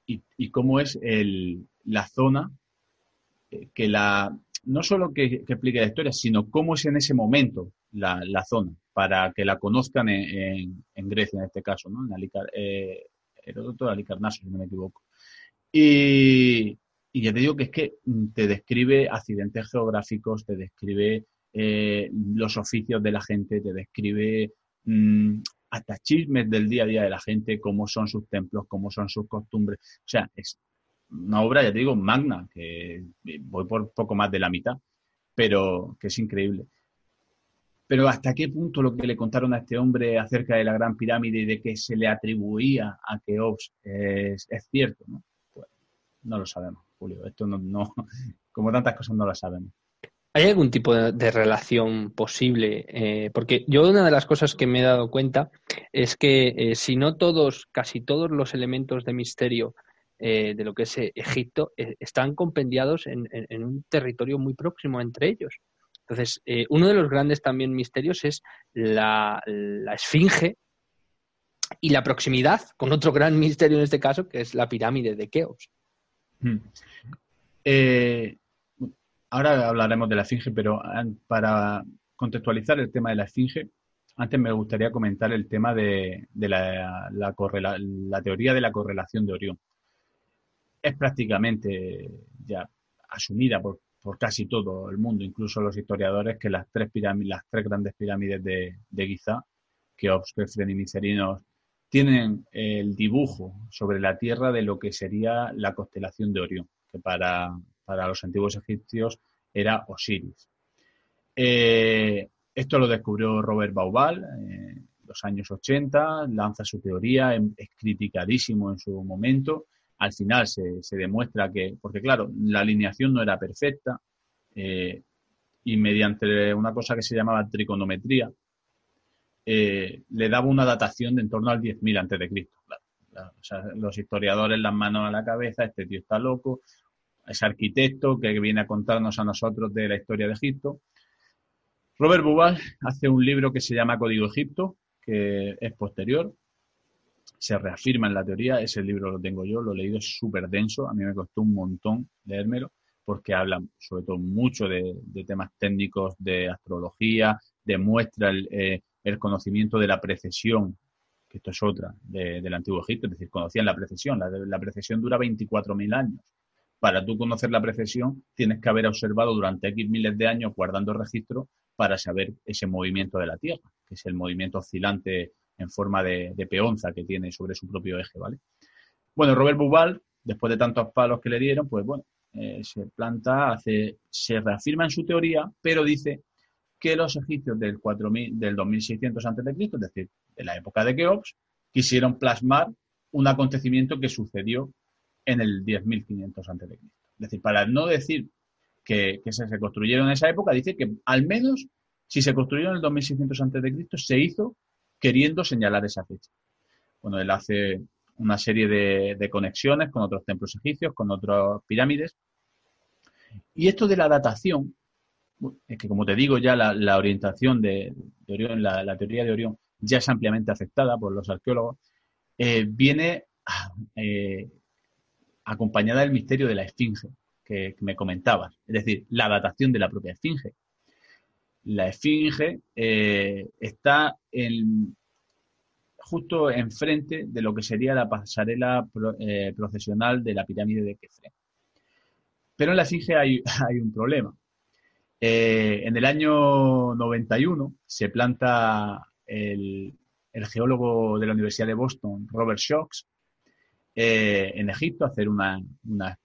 y, y cómo es el, la zona eh, que la, no solo que, explique la historia, sino cómo es en ese momento la, zona, para que la conozcan en, Grecia, en este caso, ¿no? En Alicar, eh, Alicarnaso, si no me equivoco. Y, ya te digo que es que te describe accidentes geográficos, te describe eh, los oficios de la gente, te describe mm, hasta chismes del día a día de la gente, cómo son sus templos, cómo son sus costumbres. O sea, es una obra, ya te digo, magna, que voy por poco más de la mitad, pero que es increíble. Pero hasta qué punto lo que le contaron a este hombre acerca de la Gran Pirámide y de que se le atribuía a Keops es, es cierto, ¿no? Pues no lo sabemos, Julio. Esto no, no, como tantas cosas no lo sabemos. ¿Hay algún tipo de, relación posible? Eh, porque yo una de las cosas que me he dado cuenta es que eh, si no todos, casi todos los elementos de misterio eh, de lo que es eh, Egipto eh, están compendiados en, un territorio muy próximo entre ellos. Entonces, uno de los grandes también misterios es la, esfinge y la proximidad con otro gran misterio en este caso, que es la pirámide de Keops. Hmm. ahora hablaremos de la esfinge, pero para contextualizar el tema de la esfinge, antes me gustaría comentar el tema de, la, la, teoría de la correlación de Orión es prácticamente ya asumida por, casi todo el mundo, incluso los historiadores, que las tres, las tres grandes pirámides de, de Giza, que Kefren y Micerinos, tienen el dibujo sobre la Tierra de lo que sería la constelación de Orión, que para, los antiguos egipcios era Osiris. Eh, esto lo descubrió Robert Baubal en los años 80, lanza su teoría, es criticadísimo en su momento, al final se, se, demuestra que, porque claro, la alineación no era perfecta eh, y mediante una cosa que se llamaba trigonometría, eh, le daba una datación de en torno al 10.000 antes de Cristo. los historiadores las manos a la cabeza, este tío está loco, es arquitecto que viene a contarnos a nosotros de la historia de Egipto. Robert Bubal hace un libro que se llama Código Egipto, que es posterior, se reafirma en la teoría. Ese libro lo tengo yo, lo he leído, es súper denso. A mí me costó un montón leérmelo porque habla sobre todo mucho de, temas técnicos de astrología, demuestra el, eh, el, conocimiento de la precesión, que esto es otra, del antiguo Egipto, es decir, conocían la precesión. La, la precesión dura 24.000 años. Para tú conocer la precesión, tienes que haber observado durante X miles de años guardando registro para saber ese movimiento de la Tierra, que es el movimiento oscilante en forma de, peonza que tiene sobre su propio eje, ¿vale? Bueno, Robert Bubal, después de tantos palos que le dieron, pues bueno, eh, se planta, hace, se reafirma en su teoría, pero dice que los egipcios del, 4000, del 2600 a.C., es decir, de la época de Keops, quisieron plasmar un acontecimiento que sucedió en el 10.500 a.C. Es decir, para no decir que, se, se, construyeron en esa época, dice que al menos si se construyeron en el 2600 a.C., se hizo queriendo señalar esa fecha. Bueno, él hace una serie de, conexiones con otros templos egipcios, con otras pirámides. Y esto de la datación, es que como te digo ya la, orientación de, Orión, la, teoría de Orión ya es ampliamente aceptada por los arqueólogos, eh, viene eh, acompañada del misterio de la esfinge que, me comentabas, es decir, la datación de la propia esfinge la esfinge eh, está justo enfrente de lo que sería la pasarela eh, procesional de la pirámide de Kefren. Pero en la Esfinge hay, un problema. Eh, en el año 91 se planta el, geólogo de la Universidad de Boston, Robert Shocks, en Egipto a hacer unas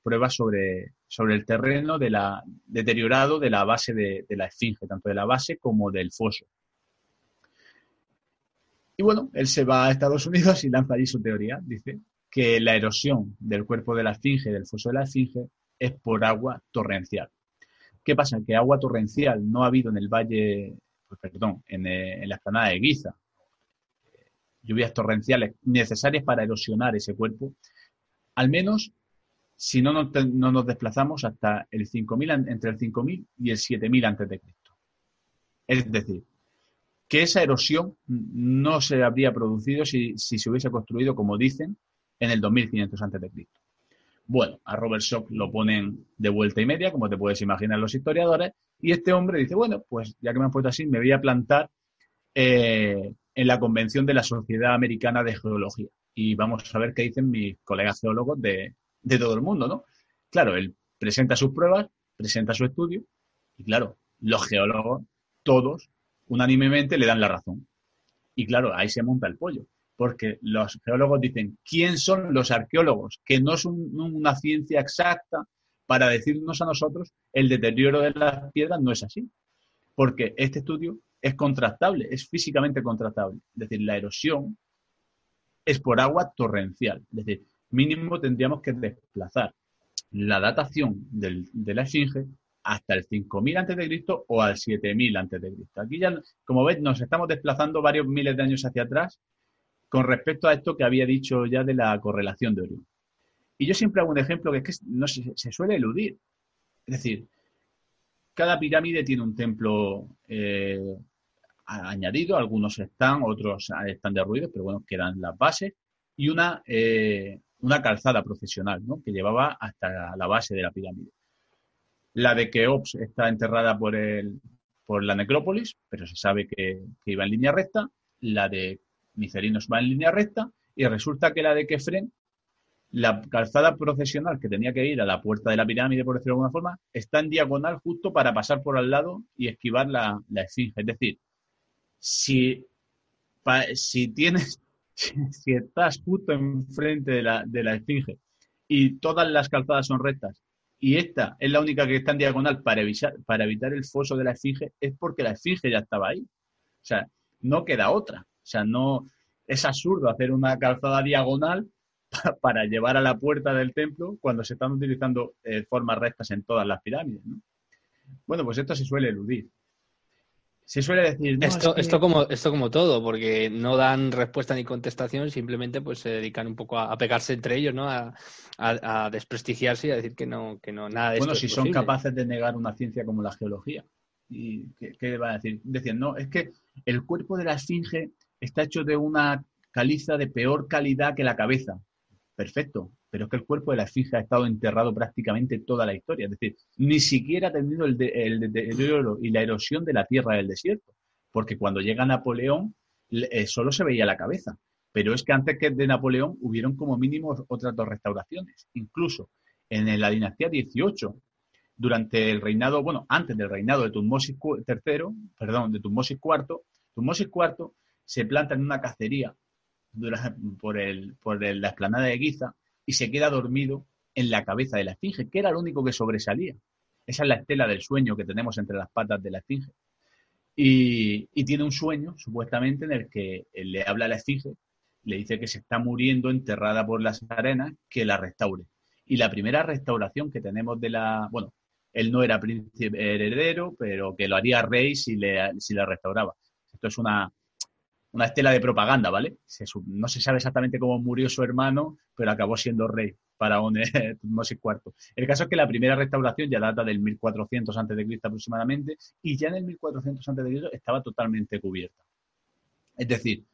pruebas sobre, sobre el terreno de la, deteriorado de la base de, la esfinge, tanto de la base como del foso. Y bueno, él se va a Estados Unidos y lanza allí su teoría. Dice que la erosión del cuerpo de la esfinge, del foso de la esfinge, es por agua torrencial. ¿Qué pasa? Que agua torrencial no ha habido en el valle, pues, perdón, en, eh, en la explanada de Guiza, lluvias torrenciales necesarias para erosionar ese cuerpo, al menos si no nos, no nos desplazamos hasta el 5000, entre el 5000 y el 7000 antes de Cristo. Es decir, que esa erosión no se habría producido si, se hubiese construido, como dicen, en el 2500 a.C. Bueno, a Robert Schock lo ponen de vuelta y media, como te puedes imaginar los historiadores, y este hombre dice, bueno, pues ya que me han puesto así, me voy a plantar eh, en la convención de la Sociedad Americana de Geología. Y vamos a ver qué dicen mis colegas geólogos de, de todo el mundo, ¿no? Claro, él presenta sus pruebas, presenta su estudio, y claro, los geólogos, todos, unánimemente le dan la razón. Y claro, ahí se monta el pollo, porque los geólogos dicen, ¿quién son los arqueólogos? Que no es una ciencia exacta para decirnos a nosotros el deterioro de las piedras no es así, porque este estudio es contrastable, es físicamente contrastable. Es decir, la erosión es por agua torrencial, es decir, mínimo tendríamos que desplazar la datación de la esfinge hasta el 5000 a.C. o al 7000 a.C. Aquí ya, como ves, nos estamos desplazando varios miles de años hacia atrás con respecto a esto que había dicho ya de la correlación de Orión. Y yo siempre hago un ejemplo que es que no se, suele eludir. Es decir, cada pirámide tiene un templo eh, añadido, algunos están, otros están derruidos, pero bueno, quedan las bases, y una, eh, una calzada profesional, ¿no? que llevaba hasta la base de la pirámide. La de Keops está enterrada por, el, por la necrópolis, pero se sabe que, iba en línea recta. La de Micerinos va en línea recta. Y resulta que la de Kefren, la calzada procesional que tenía que ir a la puerta de la pirámide, por decirlo de alguna forma, está en diagonal justo para pasar por al lado y esquivar la, esfinge. Es decir, si, si tienes, si estás justo enfrente de la, de la esfinge y todas las calzadas son rectas y esta es la única que está en diagonal para evitar, para evitar el foso de la esfinge, es porque la esfinge ya estaba ahí. O sea, no queda otra. O sea, no es absurdo hacer una calzada diagonal para llevar a la puerta del templo cuando se están utilizando eh, formas rectas en todas las pirámides. Bueno, pues esto se suele eludir se suele decir. esto, esto, como, esto como todo, porque no dan respuesta ni contestación, simplemente pues se dedican un poco a, pegarse entre ellos, ¿no? A, desprestigiarse y a decir que no, que no, nada de Bueno, si son capaces de negar una ciencia como la geología. ¿Y qué, qué va a decir? Decían, no, es que el cuerpo de la esfinge está hecho de una caliza de peor calidad que la cabeza. Perfecto, pero es que el cuerpo de la esfinge ha estado enterrado prácticamente toda la historia. Es decir, ni siquiera ha tenido el, deterioro y la erosión de la tierra del desierto. Porque cuando llega Napoleón, eh, solo se veía la cabeza. Pero es que antes que de Napoleón hubieron como mínimo otras dos restauraciones. Incluso en la dinastía 18, durante el reinado, bueno, antes del reinado de Tutmosis III, perdón, de Tutmosis IV, Tutmosis IV se planta en una cacería por, el, por la explanada de Giza y se queda dormido en la cabeza de la esfinge, que era lo único que sobresalía. Esa es la estela del sueño que tenemos entre las patas de la esfinge. Y, tiene un sueño, supuestamente, en el que le habla a la esfinge, le dice que se está muriendo enterrada por las arenas, que la restaure. Y la primera restauración que tenemos de la, bueno, él no era príncipe heredero, pero que lo haría rey si si le restauraba. Esto es una, una estela de propaganda, ¿vale? no se sabe exactamente cómo murió su hermano, pero acabó siendo rey para Tutmosis IV. El caso es que la primera restauración ya data del 1400 a.C. aproximadamente y ya en el 1400 a.C. estaba totalmente cubierta. Es decir,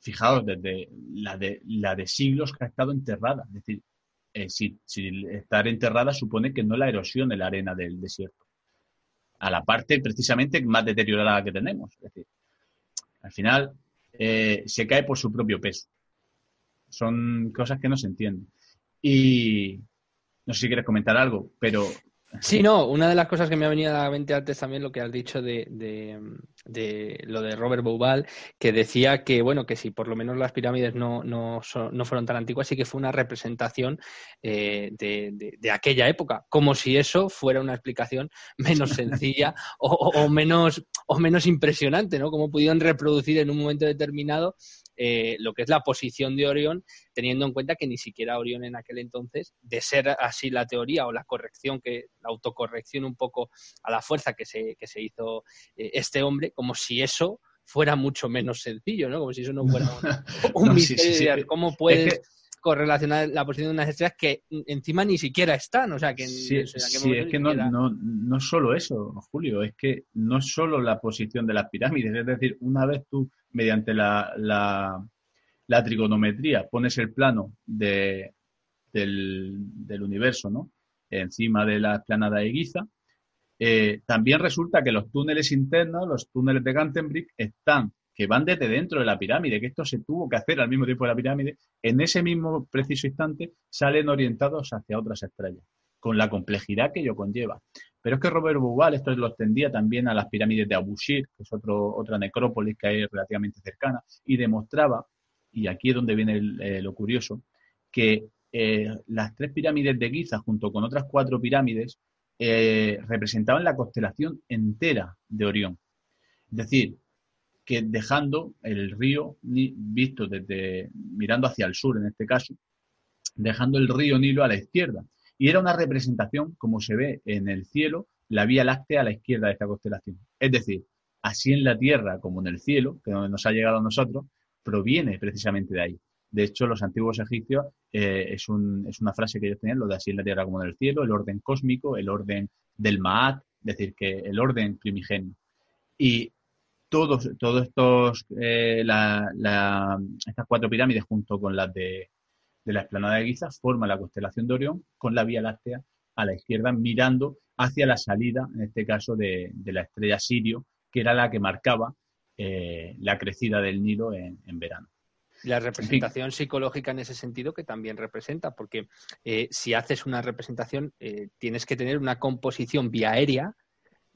fijaos, desde la de, siglos que ha estado enterrada. Es decir, eh, si, estar enterrada supone que no la erosión de la arena del desierto. A la parte precisamente más deteriorada que tenemos. Es decir, al final eh, se cae por su propio peso. Son cosas que no se entienden. Y no sé si quieres comentar algo, pero Sí, no, una de las cosas que me ha venido a la mente antes también lo que has dicho de, lo de Robert Boubal, que decía que, bueno, que si por lo menos las pirámides no, no, no fueron tan antiguas, sí que fue una representación eh, de, aquella época, como si eso fuera una explicación menos sencilla o, menos, o menos impresionante, ¿no? Como pudieron reproducir en un momento determinado eh, lo que es la posición de Orión, teniendo en cuenta que ni siquiera Orión en aquel entonces, de ser así la teoría o la corrección, que la autocorrección un poco a la fuerza que se, que se hizo eh, este hombre, como si eso fuera mucho menos sencillo, ¿no? Como si eso no fuera un, misterio. ¿Cómo puedes correlacionar la posición de unas estrellas que encima ni siquiera están? O sea, que, sí, es que no, no, no solo eso, Julio, es que no es solo la posición de las pirámides, es decir, una vez tú mediante la, la, trigonometría pones el plano de, del, universo ¿no? encima de la planada de Giza, eh, también resulta que los túneles internos, los túneles de Gantenbrück, están, que van desde dentro de la pirámide, que esto se tuvo que hacer al mismo tiempo de la pirámide, en ese mismo preciso instante salen orientados hacia otras estrellas, con la complejidad que ello conlleva. Pero es que Robert Bouval esto lo extendía también a las pirámides de Abu Shir, que es otra necrópolis que hay relativamente cercana, y demostraba, y aquí es donde viene eh, lo curioso, que eh, las tres pirámides de Giza, junto con otras cuatro pirámides, eh, representaban la constelación entera de Orión. Es decir, que dejando el río visto desde mirando hacia el sur en este caso, dejando el río Nilo a la izquierda y era una representación, como se ve en el cielo, la Vía Láctea a la izquierda de esta constelación. Es decir, así en la Tierra como en el cielo, que nos ha llegado a nosotros, proviene precisamente de ahí. De hecho, los antiguos egipcios eh, es, una frase que ellos tenían, lo de así en la Tierra como en el cielo, el orden cósmico, el orden del Maat, es decir, que el orden primigenio. Y todos, todos estos, eh, estas cuatro pirámides junto con las de de la explanada de Giza forma la constelación de Orión con la Vía Láctea a la izquierda mirando hacia la salida, en este caso, de, la estrella Sirio, que era la que marcaba eh, la crecida del Nilo en, verano. La representación psicológica en ese sentido que también representa, porque eh, si haces una representación eh, tienes que tener una composición vía aérea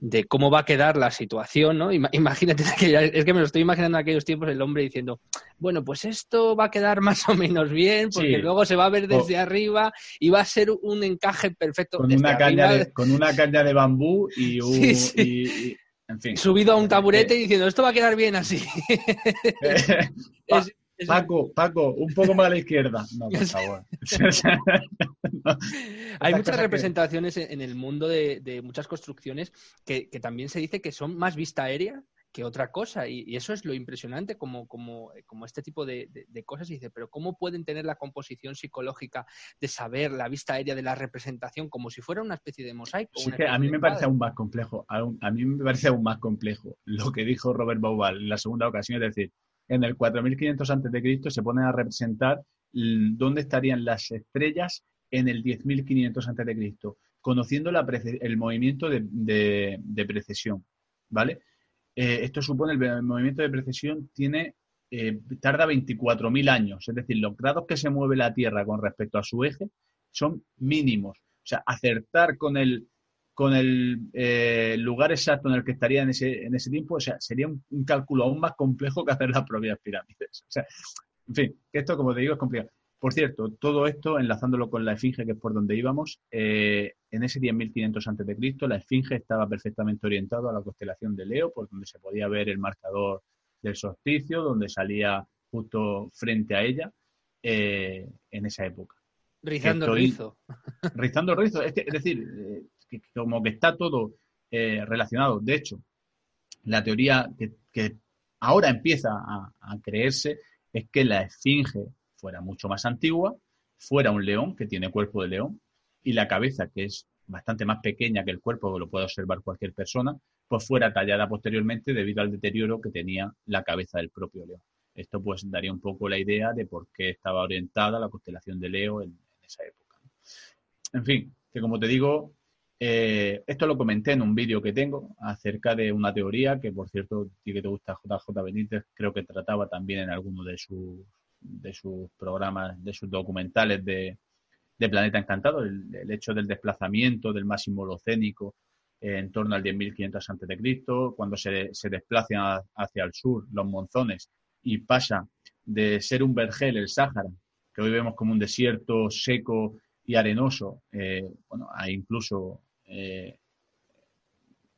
de cómo va a quedar la situación, ¿no? Imagínate, es que me lo estoy imaginando en aquellos tiempos el hombre diciendo, bueno, pues esto va a quedar más o menos bien, porque luego se va a ver desde arriba y va a ser un encaje perfecto. Con, una caña, de, con una caña de bambú y un... en fin. Subido a un taburete eh, diciendo, esto va a quedar bien así. Paco, Paco, un poco más a la izquierda. No, por favor. Hay muchas representaciones en el mundo de, muchas construcciones que, también se dice que son más vista aérea que otra cosa. Y, eso es lo impresionante, como, como, como este tipo de, cosas. Y dice, pero ¿cómo pueden tener la composición psicológica de saber la vista aérea de la representación como si fuera una especie de mosaico? que a mí me parece aún más complejo. A, mí me parece aún más complejo lo que dijo Robert Bauval en la segunda ocasión, es decir, en el 4500 a.C. se pone a representar dónde estarían las estrellas en el 10.500 a.C., conociendo el movimiento de, precesión, ¿vale? Eh, esto supone, el, movimiento de precesión tiene, eh, tarda 24.000 años, es decir, los grados que se mueve la Tierra con respecto a su eje son mínimos. O sea, acertar con el, con el eh, lugar exacto en el que estaría en ese, en ese tiempo, o sea, sería un, cálculo aún más complejo que hacer las propias pirámides. O sea, en fin, esto, como te digo, es complicado. Por cierto, todo esto, enlazándolo con la Esfinge, que es por donde íbamos, eh, en ese 10.500 a.C., la Esfinge estaba perfectamente orientado a la constelación de Leo, por donde se podía ver el marcador del solsticio, donde salía justo frente a ella eh, en esa época. Rizando el rizo. Rizando el rizo. Es, decir, como que está todo eh, relacionado. De hecho, la teoría que, ahora empieza a, creerse es que la esfinge fuera mucho más antigua, fuera un león que tiene cuerpo de león y la cabeza, que es bastante más pequeña que el cuerpo, lo puede observar cualquier persona, pues fuera tallada posteriormente debido al deterioro que tenía la cabeza del propio león. Esto pues daría un poco la idea de por qué estaba orientada la constelación de Leo en, esa época. En fin, que como te digo, eh, esto lo comenté en un vídeo que tengo acerca de una teoría que, por cierto, que te gusta JJ Benítez, creo que trataba también en alguno de sus, de sus programas, de sus documentales de, Planeta Encantado, el, hecho del desplazamiento del máximo holocénico en torno al 10.500 a.C., cuando se, se desplazan hacia el sur los monzones y pasa de ser un vergel, el Sáhara, que hoy vemos como un desierto seco y arenoso, eh, bueno, hay incluso eh,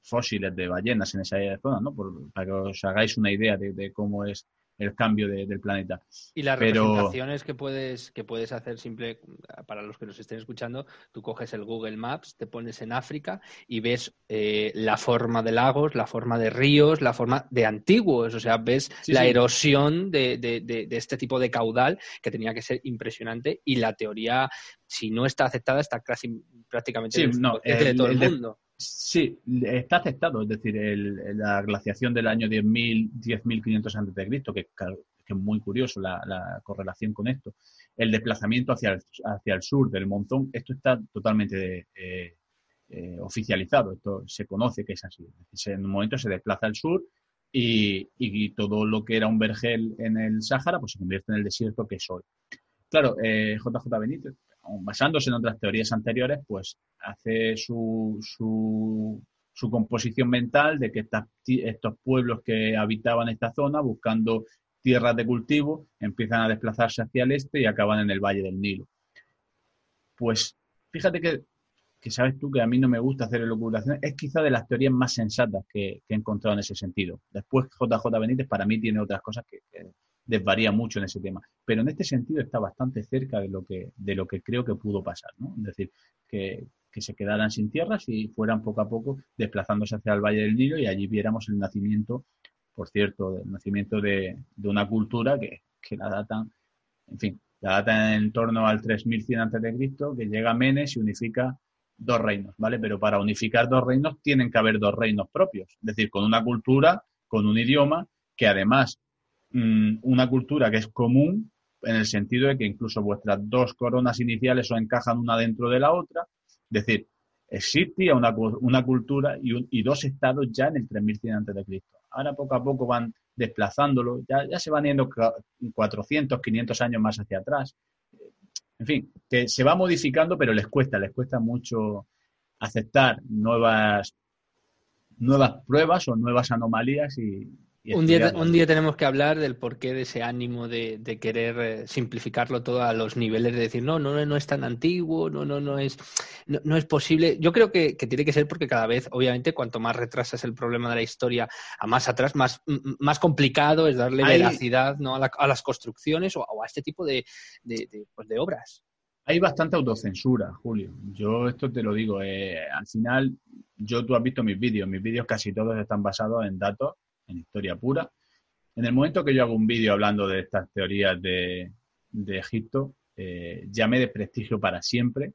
fósiles de ballenas en esa zona, ¿no? para que os hagáis una idea de cómo es el cambio del planeta. Y las representaciones que puedes, que puedes hacer simple, para los que nos estén escuchando, tú coges el Google Maps, te pones en África y ves eh, la forma de lagos, la forma de ríos, la forma de antiguos, o sea, ves la erosión de, de, este tipo de caudal que tenía que ser impresionante y la teoría, si no está aceptada, está casi prácticamente de todo el, mundo. Sí, está aceptado, es decir, la glaciación del año 10.000, 10.500 a.C., que, que es muy curioso la, correlación con esto, el desplazamiento hacia el, hacia el sur del monzón, esto está totalmente eh, eh, oficializado, esto se conoce que es así. En un momento se desplaza al sur y, y, todo lo que era un vergel en el Sáhara pues se convierte en el desierto que es hoy. Claro, eh, JJ Benítez basándose en otras teorías anteriores, pues hace su, su, composición mental de que estos pueblos que habitaban esta zona, buscando tierras de cultivo, empiezan a desplazarse hacia el este y acaban en el Valle del Nilo. Pues fíjate que, que sabes tú que a mí no me gusta hacer elucubraciones, es quizá de las teorías más sensatas que, he encontrado en ese sentido. Después JJ Benítez para mí tiene otras cosas que desvaría mucho en ese tema. Pero en este sentido está bastante cerca de lo que, de lo que creo que pudo pasar, ¿no? Es decir, que, se quedaran sin tierras y fueran poco a poco desplazándose hacia el Valle del Nilo y allí viéramos el nacimiento, por cierto, el nacimiento de, una cultura que, la datan, en fin, la datan en torno al 3100 a.C., que llega a Menes y unifica dos reinos, ¿vale? Pero para unificar dos reinos tienen que haber dos reinos propios, es decir, con una cultura, con un idioma, que además Mm, una cultura que es común en el sentido de que incluso vuestras dos coronas iniciales o encajan una dentro de la otra. Es decir, existía una, una cultura y, dos estados ya en el 3100 a.C. Ahora poco a poco van desplazándolo, ya, ya se van yendo 400, 500 años más hacia atrás. En fin, que se va modificando, pero les cuesta, les cuesta mucho aceptar nuevas, nuevas pruebas o nuevas anomalías y, un día, un día tenemos que hablar del porqué de ese ánimo de, querer eh, simplificarlo todo a los niveles de decir, no, no, no es tan antiguo, no, no, no es, no, es posible. Yo creo que, tiene que ser porque cada vez, obviamente, cuanto más retrasas el problema de la historia a más atrás, más, más complicado es darle veracidad ¿no? a, las construcciones o, a este tipo de, pues de, obras. Hay bastante autocensura, Julio. Yo esto te lo digo. Eh, al final, yo tú has visto mis vídeos. Mis vídeos casi todos están basados en datos en historia pura. En el momento que yo hago un vídeo hablando de estas teorías de, Egipto, eh, ya me desprestigio para siempre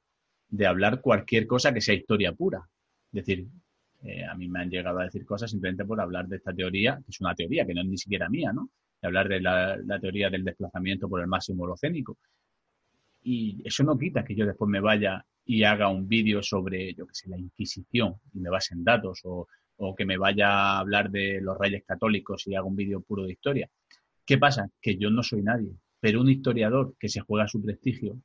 de hablar cualquier cosa que sea historia pura. Es decir, eh, a mí me han llegado a decir cosas simplemente por hablar de esta teoría, que es una teoría que no es ni siquiera mía, ¿no? De hablar de la, teoría del desplazamiento por el máximo holocénico. Y eso no quita que yo después me vaya y haga un vídeo sobre, yo qué sé, la Inquisición y me base en datos o, o que me vaya a hablar de los reyes católicos y haga un vídeo puro de historia. ¿Qué pasa? Que yo no soy nadie, pero un historiador que se juega su prestigio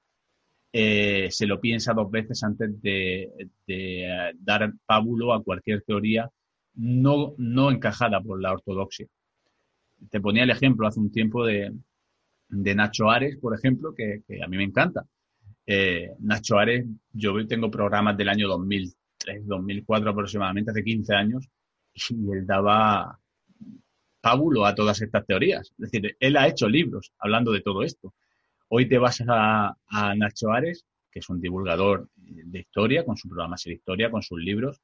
eh, se lo piensa dos veces antes de, eh, dar pábulo a cualquier teoría no, no encajada por la ortodoxia. Te ponía el ejemplo hace un tiempo de, Nacho Ares, por ejemplo, que, a mí me encanta. Eh, Nacho Ares, yo tengo programas del año 2000, 2004 aproximadamente, hace 15 años, y él daba pábulo a todas estas teorías. Es decir, él ha hecho libros hablando de todo esto. Hoy te vas a, Nacho Ares, que es un divulgador de historia, con su programa de historia, con sus libros,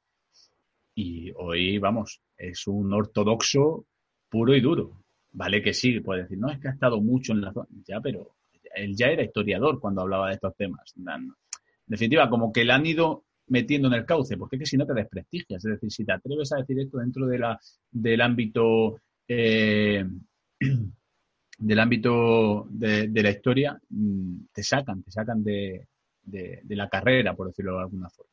y hoy, vamos, es un ortodoxo puro y duro. Vale que sí, puede decir, no, es que ha estado mucho en la zona. Ya, pero él ya era historiador cuando hablaba de estos temas. En definitiva, como que le han ido metiendo en el cauce, porque es que si no te desprestigias. Es decir, si te atreves a decir esto dentro de la, del ámbito eh, del ámbito de, la historia, mm, te sacan, te sacan de, la carrera, por decirlo de alguna forma.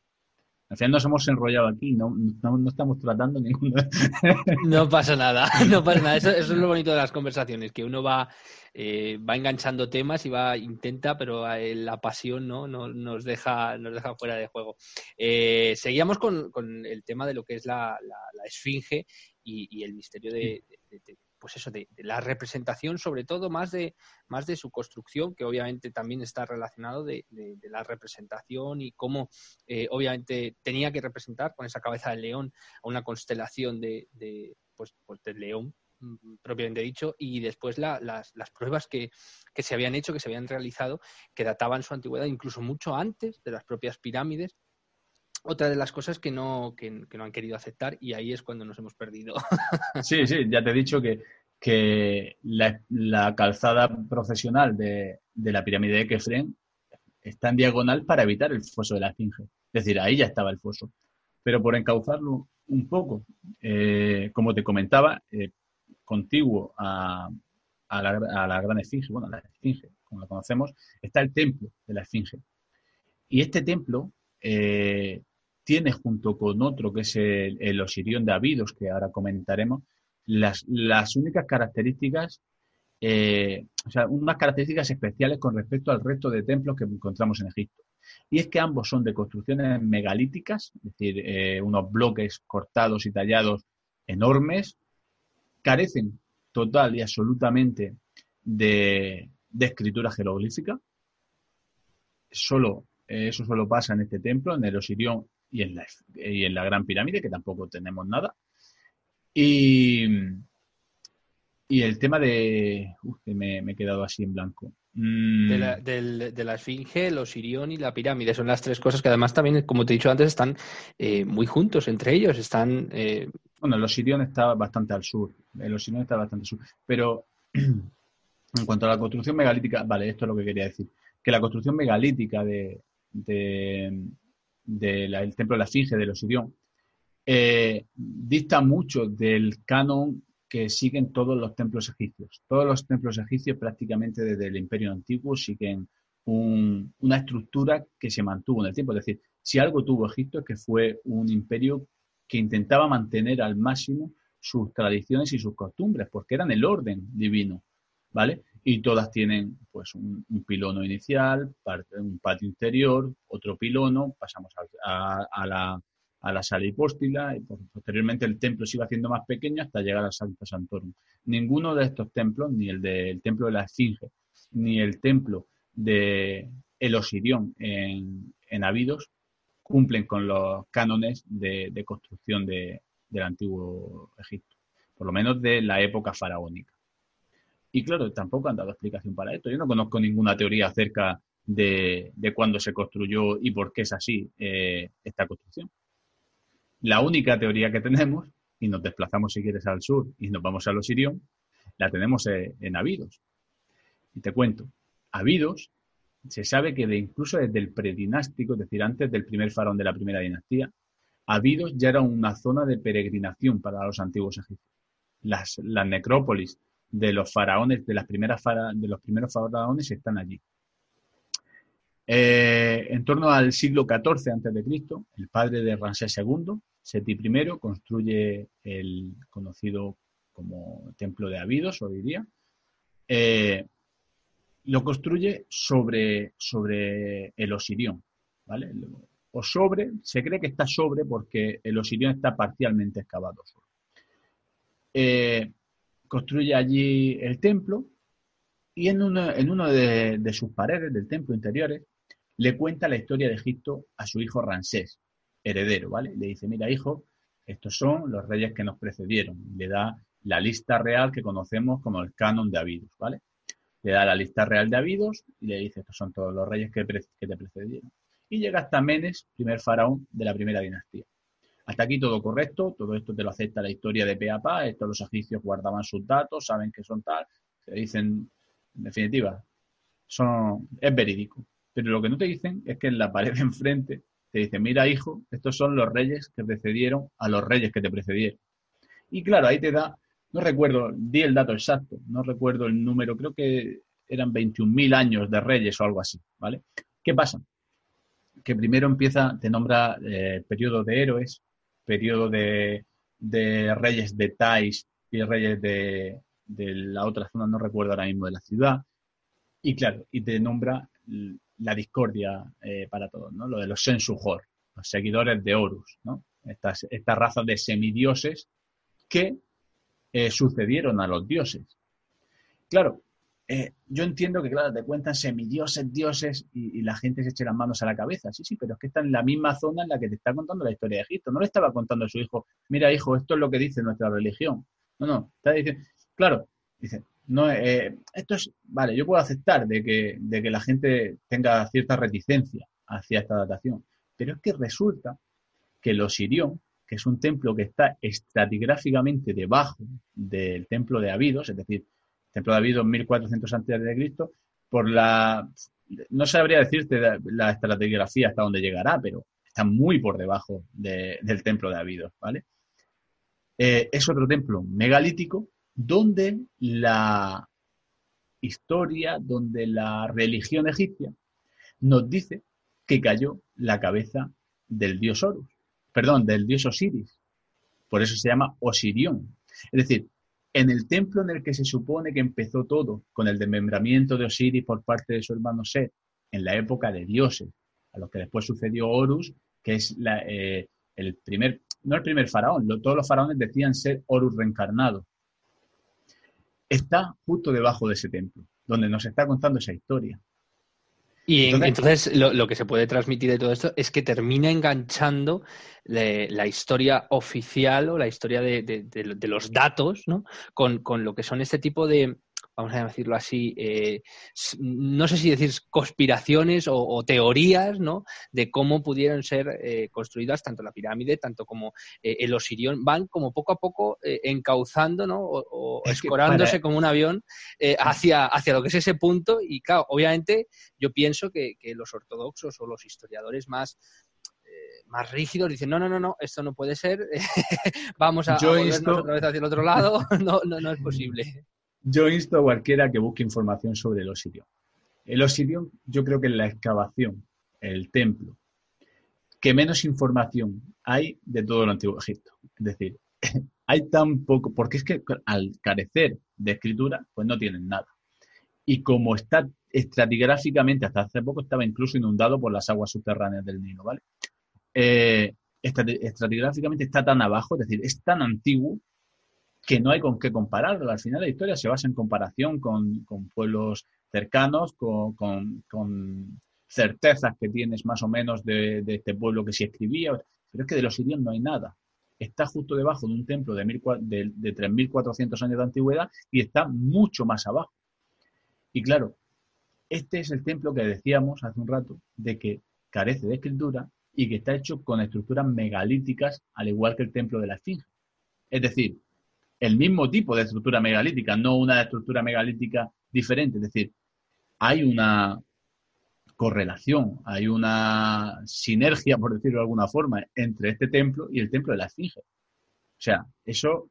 Al final nos hemos enrollado aquí, no, no, estamos tratando ninguno. no pasa nada, no pasa nada. Eso, es lo bonito de las conversaciones, que uno va, eh, va enganchando temas y va, intenta, pero eh, la pasión no, no nos, deja, nos deja fuera de juego. Eh, seguíamos con, con, el tema de lo que es la, la, esfinge y, el misterio de, pues eso, de, la representación, sobre todo más de, más de su construcción, que obviamente también está relacionado de, la representación y cómo eh, obviamente tenía que representar con esa cabeza de león a una constelación de, pues, pues del león mm, propiamente dicho, y después las, las, pruebas que, que, se habían hecho, que se habían realizado, que databan su antigüedad incluso mucho antes de las propias pirámides, otra de las cosas que no, que, no han querido aceptar y ahí es cuando nos hemos perdido. Sí, sí, ya te he dicho que, que la, calzada profesional de, la pirámide de Kefren está en diagonal para evitar el foso de la esfinge. Es decir, ahí ya estaba el foso. Pero por encauzarlo un poco, eh, como te comentaba, eh, contiguo a, la, a, la, gran esfinge, bueno, la esfinge, como la conocemos, está el templo de la esfinge. Y este templo eh, tiene junto con otro que es el, Osirión de Abidos, que ahora comentaremos, las, las únicas características, eh, o sea, unas características especiales con respecto al resto de templos que encontramos en Egipto. Y es que ambos son de construcciones megalíticas, es decir, eh, unos bloques cortados y tallados enormes, carecen total y absolutamente de, de escritura jeroglífica. Solo, eh, eso solo pasa en este templo, en el Osirión y en la, y en la Gran Pirámide, que tampoco tenemos nada. Y, y el tema de... Uf, me, he quedado así en blanco. Mm. De, la, de, la, Esfinge, el Osirión y la pirámide. Son las tres cosas que además también, como te he dicho antes, están eh, muy juntos entre ellos. Están. Eh... Bueno, el Osirión está bastante al sur. El Osirión está bastante al sur. Pero en cuanto a la construcción megalítica, vale, esto es lo que quería decir. Que la construcción megalítica de, del templo de la Esfinge, de los Osirión, eh, dista mucho del canon que siguen todos los templos egipcios. Todos los templos egipcios prácticamente desde el imperio antiguo siguen una estructura que se mantuvo en el tiempo. Es decir, si algo tuvo Egipto es que fue un imperio que intentaba mantener al máximo sus tradiciones y sus costumbres, porque eran el orden divino, ¿vale? Y todas tienen pues un, pilono inicial, un patio interior, otro pilono, pasamos a, la, a la sala hipóstila y posteriormente el templo se iba haciendo más pequeño hasta llegar a Santa Santorum. Ninguno de estos templos, ni el del templo de la Esfinge, ni el templo de el Osirión en, en Abidos, cumplen con los cánones de, construcción de, del antiguo Egipto, por lo menos de la época faraónica. Y claro, tampoco han dado explicación para esto. Yo no conozco ninguna teoría acerca de, cuándo se construyó y por qué es así eh, esta construcción. La única teoría que tenemos, y nos desplazamos si quieres al sur y nos vamos a los Sirión, la tenemos eh, en Abidos. Y te cuento, Abidos se sabe que de, incluso desde el predinástico, es decir, antes del primer faraón de la primera dinastía, Abidos ya era una zona de peregrinación para los antiguos egipcios. Las, las necrópolis de los faraones, de, las primeras de los primeros faraones están allí. Eh, en torno al siglo XIV a.C., el padre de Ramsés II, Seti I, construye el conocido como Templo de Abidos, hoy día. Eh, lo construye sobre, sobre el Osirión, ¿vale? O sobre, se cree que está sobre porque el Osirión está parcialmente excavado. Construye allí el templo y en uno, de, sus paredes del templo interiores le cuenta la historia de Egipto a su hijo Ramsés, heredero, ¿vale? Le dice, mira hijo, estos son los reyes que nos precedieron. Le da la lista real que conocemos como el canon de Abidos, ¿vale? Le da la lista real de Abidos y le dice, estos son todos los reyes que, que te precedieron. Y llega hasta Menes, primer faraón de la primera dinastía. Hasta aquí todo correcto, todo esto te lo acepta la historia de Peapa, esto los egipcios guardaban sus datos, saben que son tal, se dicen, en definitiva, son, es verídico. Pero lo que no te dicen es que en la pared de enfrente te dicen, mira hijo, estos son los reyes que precedieron a los reyes que te precedieron. Y claro, ahí te da, no recuerdo, di el dato exacto, no recuerdo el número, creo que eran 21.000 años de reyes o algo así, ¿vale? ¿Qué pasa? que primero empieza, te nombra eh, periodo de héroes, periodo de, reyes de Tais y reyes de, la otra zona, no recuerdo ahora mismo, de la ciudad. Y claro, y te nombra la discordia eh, para todos, ¿no? Lo de los Sensujor, los seguidores de Horus, ¿no? Esta raza de semidioses que eh, sucedieron a los dioses. Claro, eh, yo entiendo que, claro, te cuentan semidioses, dioses y, la gente se eche las manos a la cabeza. Sí, sí, pero es que está en la misma zona en la que te está contando la historia de Egipto. No le estaba contando a su hijo, mira, hijo, esto es lo que dice nuestra religión. No, no, está diciendo, claro, dice, no, eh, esto es, vale, yo puedo aceptar de que, de que la gente tenga cierta reticencia hacia esta datación, pero es que resulta que el Osirión, que es un templo que está estratigráficamente debajo del templo de Abidos, es decir, Templo de David 1400 a.C., por la, no sabría decirte la, estratigrafía hasta dónde llegará, pero está muy por debajo del Templo de Abidos, ¿vale? Eh, es otro templo megalítico donde la historia, donde la religión egipcia nos dice que cayó la cabeza del dios Horus, perdón, del dios Osiris. Por eso se llama Osirión. Es decir, en el templo en el que se supone que empezó todo, con el desmembramiento de Osiris por parte de su hermano Set, en la época de dioses, a lo que después sucedió Horus, que es eh, el primer, no el primer faraón, todos los faraones decían ser Horus reencarnado. Está justo debajo de ese templo, donde nos está contando esa historia. Y entonces, lo, que se puede transmitir de todo esto es que termina enganchando la historia oficial o la historia de, los datos ¿no? con, lo que son este tipo de, vamos a decirlo así, eh, no sé si decir conspiraciones o, teorías, ¿no? De cómo pudieron ser eh, construidas tanto la pirámide, tanto como eh, el Osirión, van como poco a poco encauzando, ¿no? O, escorándose como un avión hacia, hacia lo que es ese punto y, claro, obviamente yo pienso que, los ortodoxos o los historiadores más más rígidos dicen no no no no esto no puede ser vamos a, volvernos otra vez hacia el otro lado no no no es posible yo insto a cualquiera que busque información sobre el Osirión. El Osirión, yo creo que en la excavación, el templo, que menos información hay de todo el antiguo Egipto. Es decir, hay tan poco, porque es que al carecer de escritura, pues no tienen nada. Y como está estratigráficamente, hasta hace poco estaba incluso inundado por las aguas subterráneas del Nilo, ¿vale? Eh, estratigráficamente está tan abajo, es decir, es tan antiguo que no hay con qué compararlo. Al final la historia se basa en comparación con, pueblos cercanos, con, certezas que tienes más o menos de, este pueblo que se escribía, pero es que de los sirios no hay nada. Está justo debajo de un templo de, de, de 3.400 años de antigüedad y está mucho más abajo. Y claro, este es el templo que decíamos hace un rato, de que carece de escritura y que está hecho con estructuras megalíticas, al igual que el templo de la Esfinge. Es decir, el mismo tipo de estructura megalítica, no una estructura megalítica diferente. Es decir, hay una correlación, hay una sinergia, por decirlo de alguna forma, entre este templo y el templo de la Esfinge. O sea, eso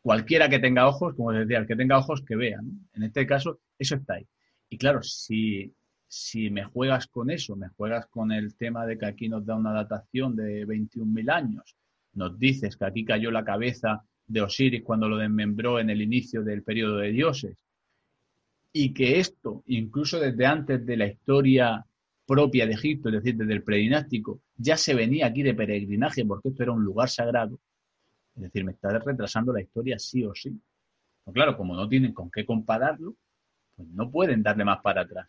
cualquiera que tenga ojos, como decía, el que tenga ojos que vea. En este caso, eso está ahí. Y claro, si, si me juegas con eso, me juegas con el tema de que aquí nos da una datación de 21.000 años, nos dices que aquí cayó la cabeza de Osiris cuando lo desmembró en el inicio del periodo de dioses. Y que esto, incluso desde antes de la historia propia de Egipto, es decir, desde el predinástico, ya se venía aquí de peregrinaje porque esto era un lugar sagrado. Es decir, me está retrasando la historia sí o sí. Pues claro, como no tienen con qué compararlo, pues no pueden darle más para atrás.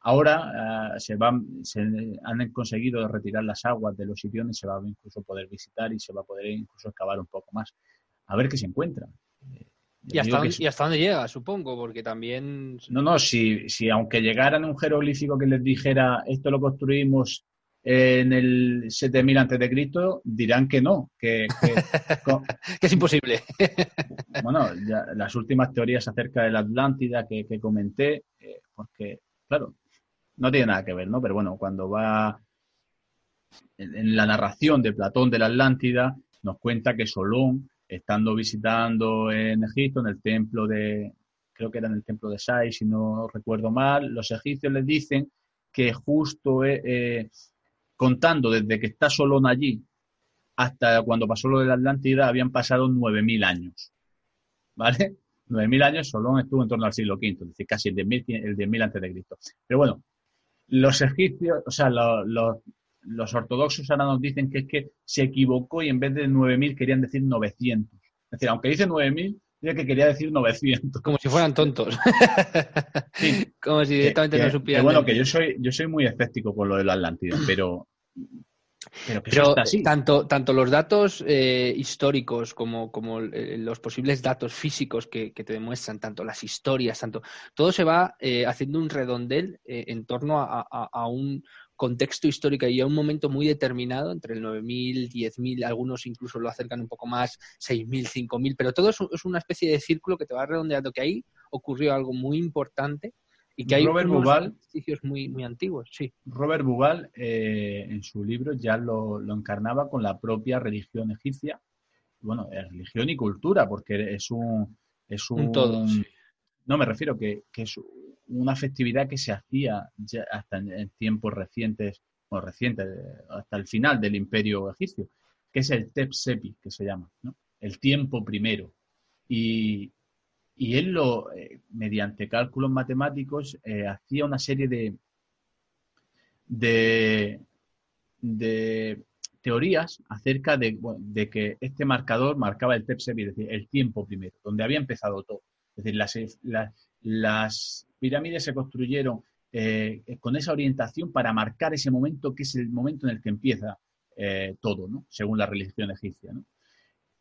Ahora ah, se, van, se han conseguido retirar las aguas de los sitios se va a incluso poder visitar y se va a poder incluso excavar un poco más a ver qué se encuentra. Eh, ¿Y hasta, dónde, llega, supongo? Porque también... No, no, si, si aunque llegaran un jeroglífico que les dijera esto lo construimos en el 7000 antes de Cristo, dirán que no, que, que, es imposible. bueno, las últimas teorías acerca de la Atlántida que, comenté, eh, porque, claro, no tiene nada que ver, ¿no? Pero bueno, cuando va en la narración de Platón de la Atlántida, nos cuenta que Solón estando visitando en Egipto, en el templo de, creo que era en el templo de Sai, si no recuerdo mal, los egipcios les dicen que justo eh, eh, contando desde que está Solón allí hasta cuando pasó lo de la Atlántida habían pasado 9.000 años. ¿Vale? 9.000 años, Solón estuvo en torno al siglo V, es decir, casi el 10.000 el antes de Cristo. Pero bueno, los egipcios, o sea, los, ortodoxos ahora nos dicen que es que se equivocó y en vez de 9.000 querían decir 900. Es decir, aunque dice 9.000, dice que quería decir 900. Como si fueran tontos. Como si directamente no supieran. bueno, que yo soy, yo soy muy escéptico con lo de la Atlántida, pero pero, tanto, tanto los datos eh, históricos como, como eh, los posibles datos físicos que, te demuestran, tanto las historias, tanto todo se va eh, haciendo un redondel en torno a, un contexto histórico y a un momento muy determinado, entre el 9.000, 10.000, algunos incluso lo acercan un poco más, 6.000, 5.000, pero todo es, es una especie de círculo que te va redondeando, que ahí ocurrió algo muy importante y que hay Robert Bugal, muy, muy antiguos, sí. Robert Bugal eh, en su libro ya lo, encarnaba con la propia religión egipcia. Bueno, religión y cultura, porque es un... Es un, todo, No, me refiero que, que, es una festividad que se hacía ya hasta en, tiempos recientes, o recientes, hasta el final del imperio egipcio, que es el Tep Sepi, que se llama, ¿no? El tiempo primero. Y, y él lo, eh, mediante cálculos matemáticos, eh, hacía una serie de, de, teorías acerca de, que este marcador marcaba el TEPSEP, es decir, el tiempo primero, donde había empezado todo. Es decir, las, pirámides se construyeron eh, con esa orientación para marcar ese momento que es el momento en el que empieza todo, ¿no? según la religión egipcia. ¿no?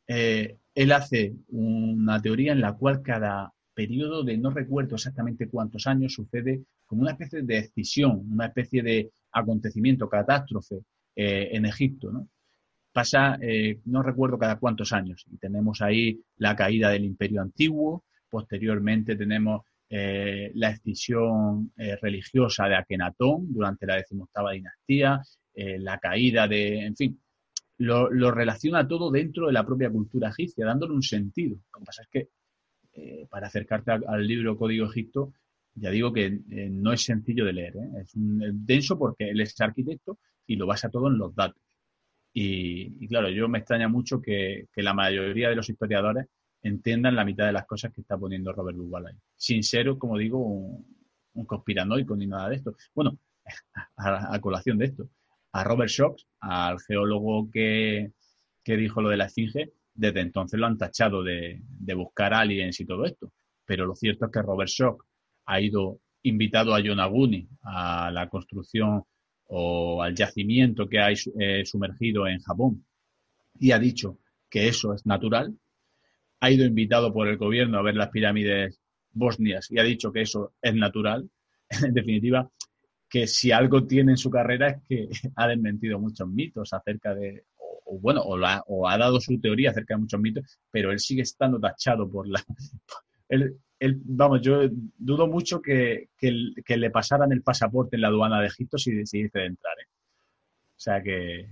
Eh, él hace una teoría en la cual cada periodo de no recuerdo exactamente cuántos años sucede como una especie de decisión, una especie de acontecimiento, catástrofe eh, en Egipto. ¿no? Pasa, eh, no recuerdo cada cuántos años, y tenemos ahí la caída del imperio antiguo, posteriormente tenemos la escisión religiosa de Akenatón durante la decimoctava dinastía, la caída de, en fin, lo, relaciona todo dentro de la propia cultura egipcia, dándole un sentido. Lo que pasa es que eh, para acercarte al, libro Código Egipto, ya digo que eh, no es sencillo de leer. ¿eh? Es, denso porque él es arquitecto y lo basa todo en los datos. Y, claro, yo me extraña mucho que, la mayoría de los historiadores entiendan la mitad de las cosas que está poniendo Robert Duval ahí. Sin ser, como digo, un, conspiranoico ni nada de esto. Bueno, a colación de esto a Robert Shocks, al geólogo que, dijo lo de la esfinge, desde entonces lo han tachado de, buscar aliens y todo esto. Pero lo cierto es que Robert Shock ha ido invitado a Yonaguni a la construcción o al yacimiento que hay eh, sumergido en Japón y ha dicho que eso es natural. Ha ido invitado por el gobierno a ver las pirámides bosnias y ha dicho que eso es natural. En definitiva, que si algo tiene en su carrera es que ha desmentido muchos mitos acerca de, o, bueno, o, ha dado su teoría acerca de muchos mitos, pero él sigue estando tachado por la... Él, vamos, yo dudo mucho que, le pasaran el pasaporte en la aduana de Egipto si decidiese de entrar. ¿eh? O sea que,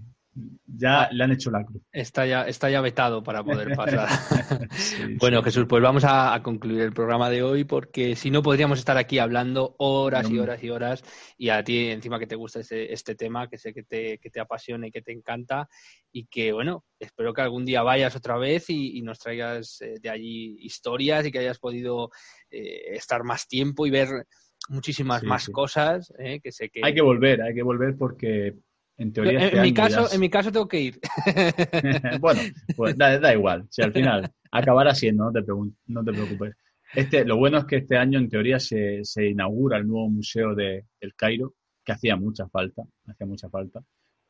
ya le han hecho la cruz. Está ya, está ya vetado para poder pasar. bueno, Jesús, pues vamos a, concluir el programa de hoy porque si no podríamos estar aquí hablando horas y horas y horas y a ti encima que te gusta este, este tema, que sé que te, que te, apasiona y que te encanta y que, bueno, espero que algún día vayas otra vez y, nos traigas eh, de allí historias y que hayas podido eh, estar más tiempo y ver muchísimas más cosas. Eh, que sé que... Hay que volver, hay que volver porque en teoría, en, este mi caso, en mi caso tengo que ir. bueno, pues da, igual. Si al final acabará siendo, no te, no te preocupes. Este, lo bueno es que este año, en teoría, se, se inaugura el nuevo museo de El Cairo, que hacía mucha falta, hacía mucha falta.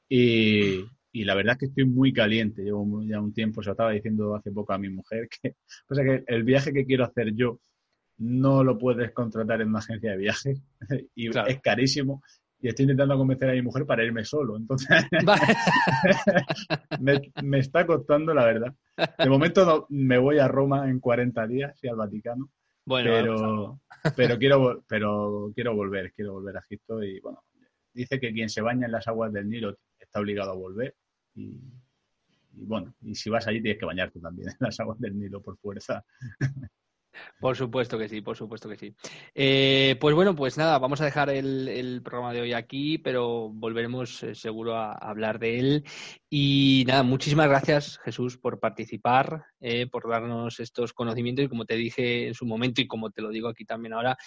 Y, y, la verdad es que estoy muy caliente. Llevo ya un tiempo, se lo estaba diciendo hace poco a mi mujer, que, o sea que el viaje que quiero hacer yo no lo puedes contratar en una agencia de viajes y es carísimo y estoy intentando convencer a mi mujer para irme solo. Entonces, me, está costando, la verdad. De momento no, me voy a Roma en 40 días y al Vaticano. Bueno, pero, pero, quiero, pero quiero volver, quiero volver a Egipto y bueno, dice que quien se baña en las aguas del Nilo está obligado a volver y, y bueno, y si vas allí tienes que bañarte también en las aguas del Nilo por fuerza. Por supuesto que sí, por supuesto que sí. Eh, pues bueno, pues nada, vamos a dejar el, programa de hoy aquí, pero volveremos eh, seguro a, hablar de él. Y nada, muchísimas gracias Jesús por participar, eh, por darnos estos conocimientos y como te dije en su momento y como te lo digo aquí también ahora,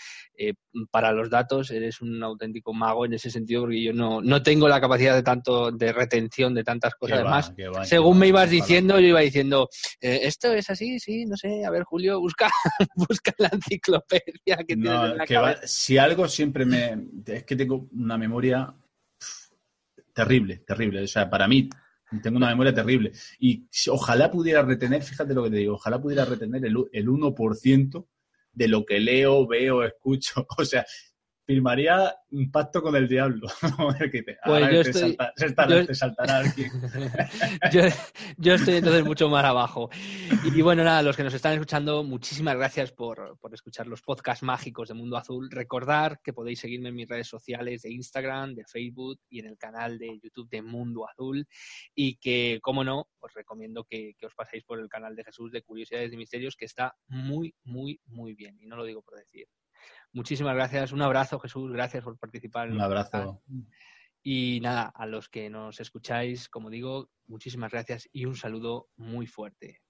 para los datos eres un auténtico mago en ese sentido porque yo no, no tengo la capacidad de tanto de retención de tantas cosas. Además, según me ibas diciendo, yo iba diciendo, esto es así, sí, no sé, a ver Julio, busca busca la enciclopedia que no, Si algo siempre me... Es que tengo una memoria terrible, terrible. O sea, para mí tengo una memoria terrible. Y ojalá pudiera retener, fíjate lo que te digo, ojalá pudiera retener el, el 1% de lo que leo, veo, escucho. O sea, firmaría un pacto con el diablo. pues yo estoy, yo, estoy entonces mucho más abajo. Y, bueno, nada, los que nos están escuchando, muchísimas gracias por, por, escuchar los podcasts mágicos de Mundo Azul. Recordar que podéis seguirme en mis redes sociales de Instagram, de Facebook y en el canal de YouTube de Mundo Azul. Y que, como no, os recomiendo que, que os paséis por el canal de Jesús de Curiosidades y Misterios, que está muy, muy, muy bien. Y no lo digo por decir. Muchísimas gracias. Un abrazo, Jesús. Gracias por participar. Un abrazo. Y nada, a los que nos escucháis, como digo, muchísimas gracias y un saludo muy fuerte.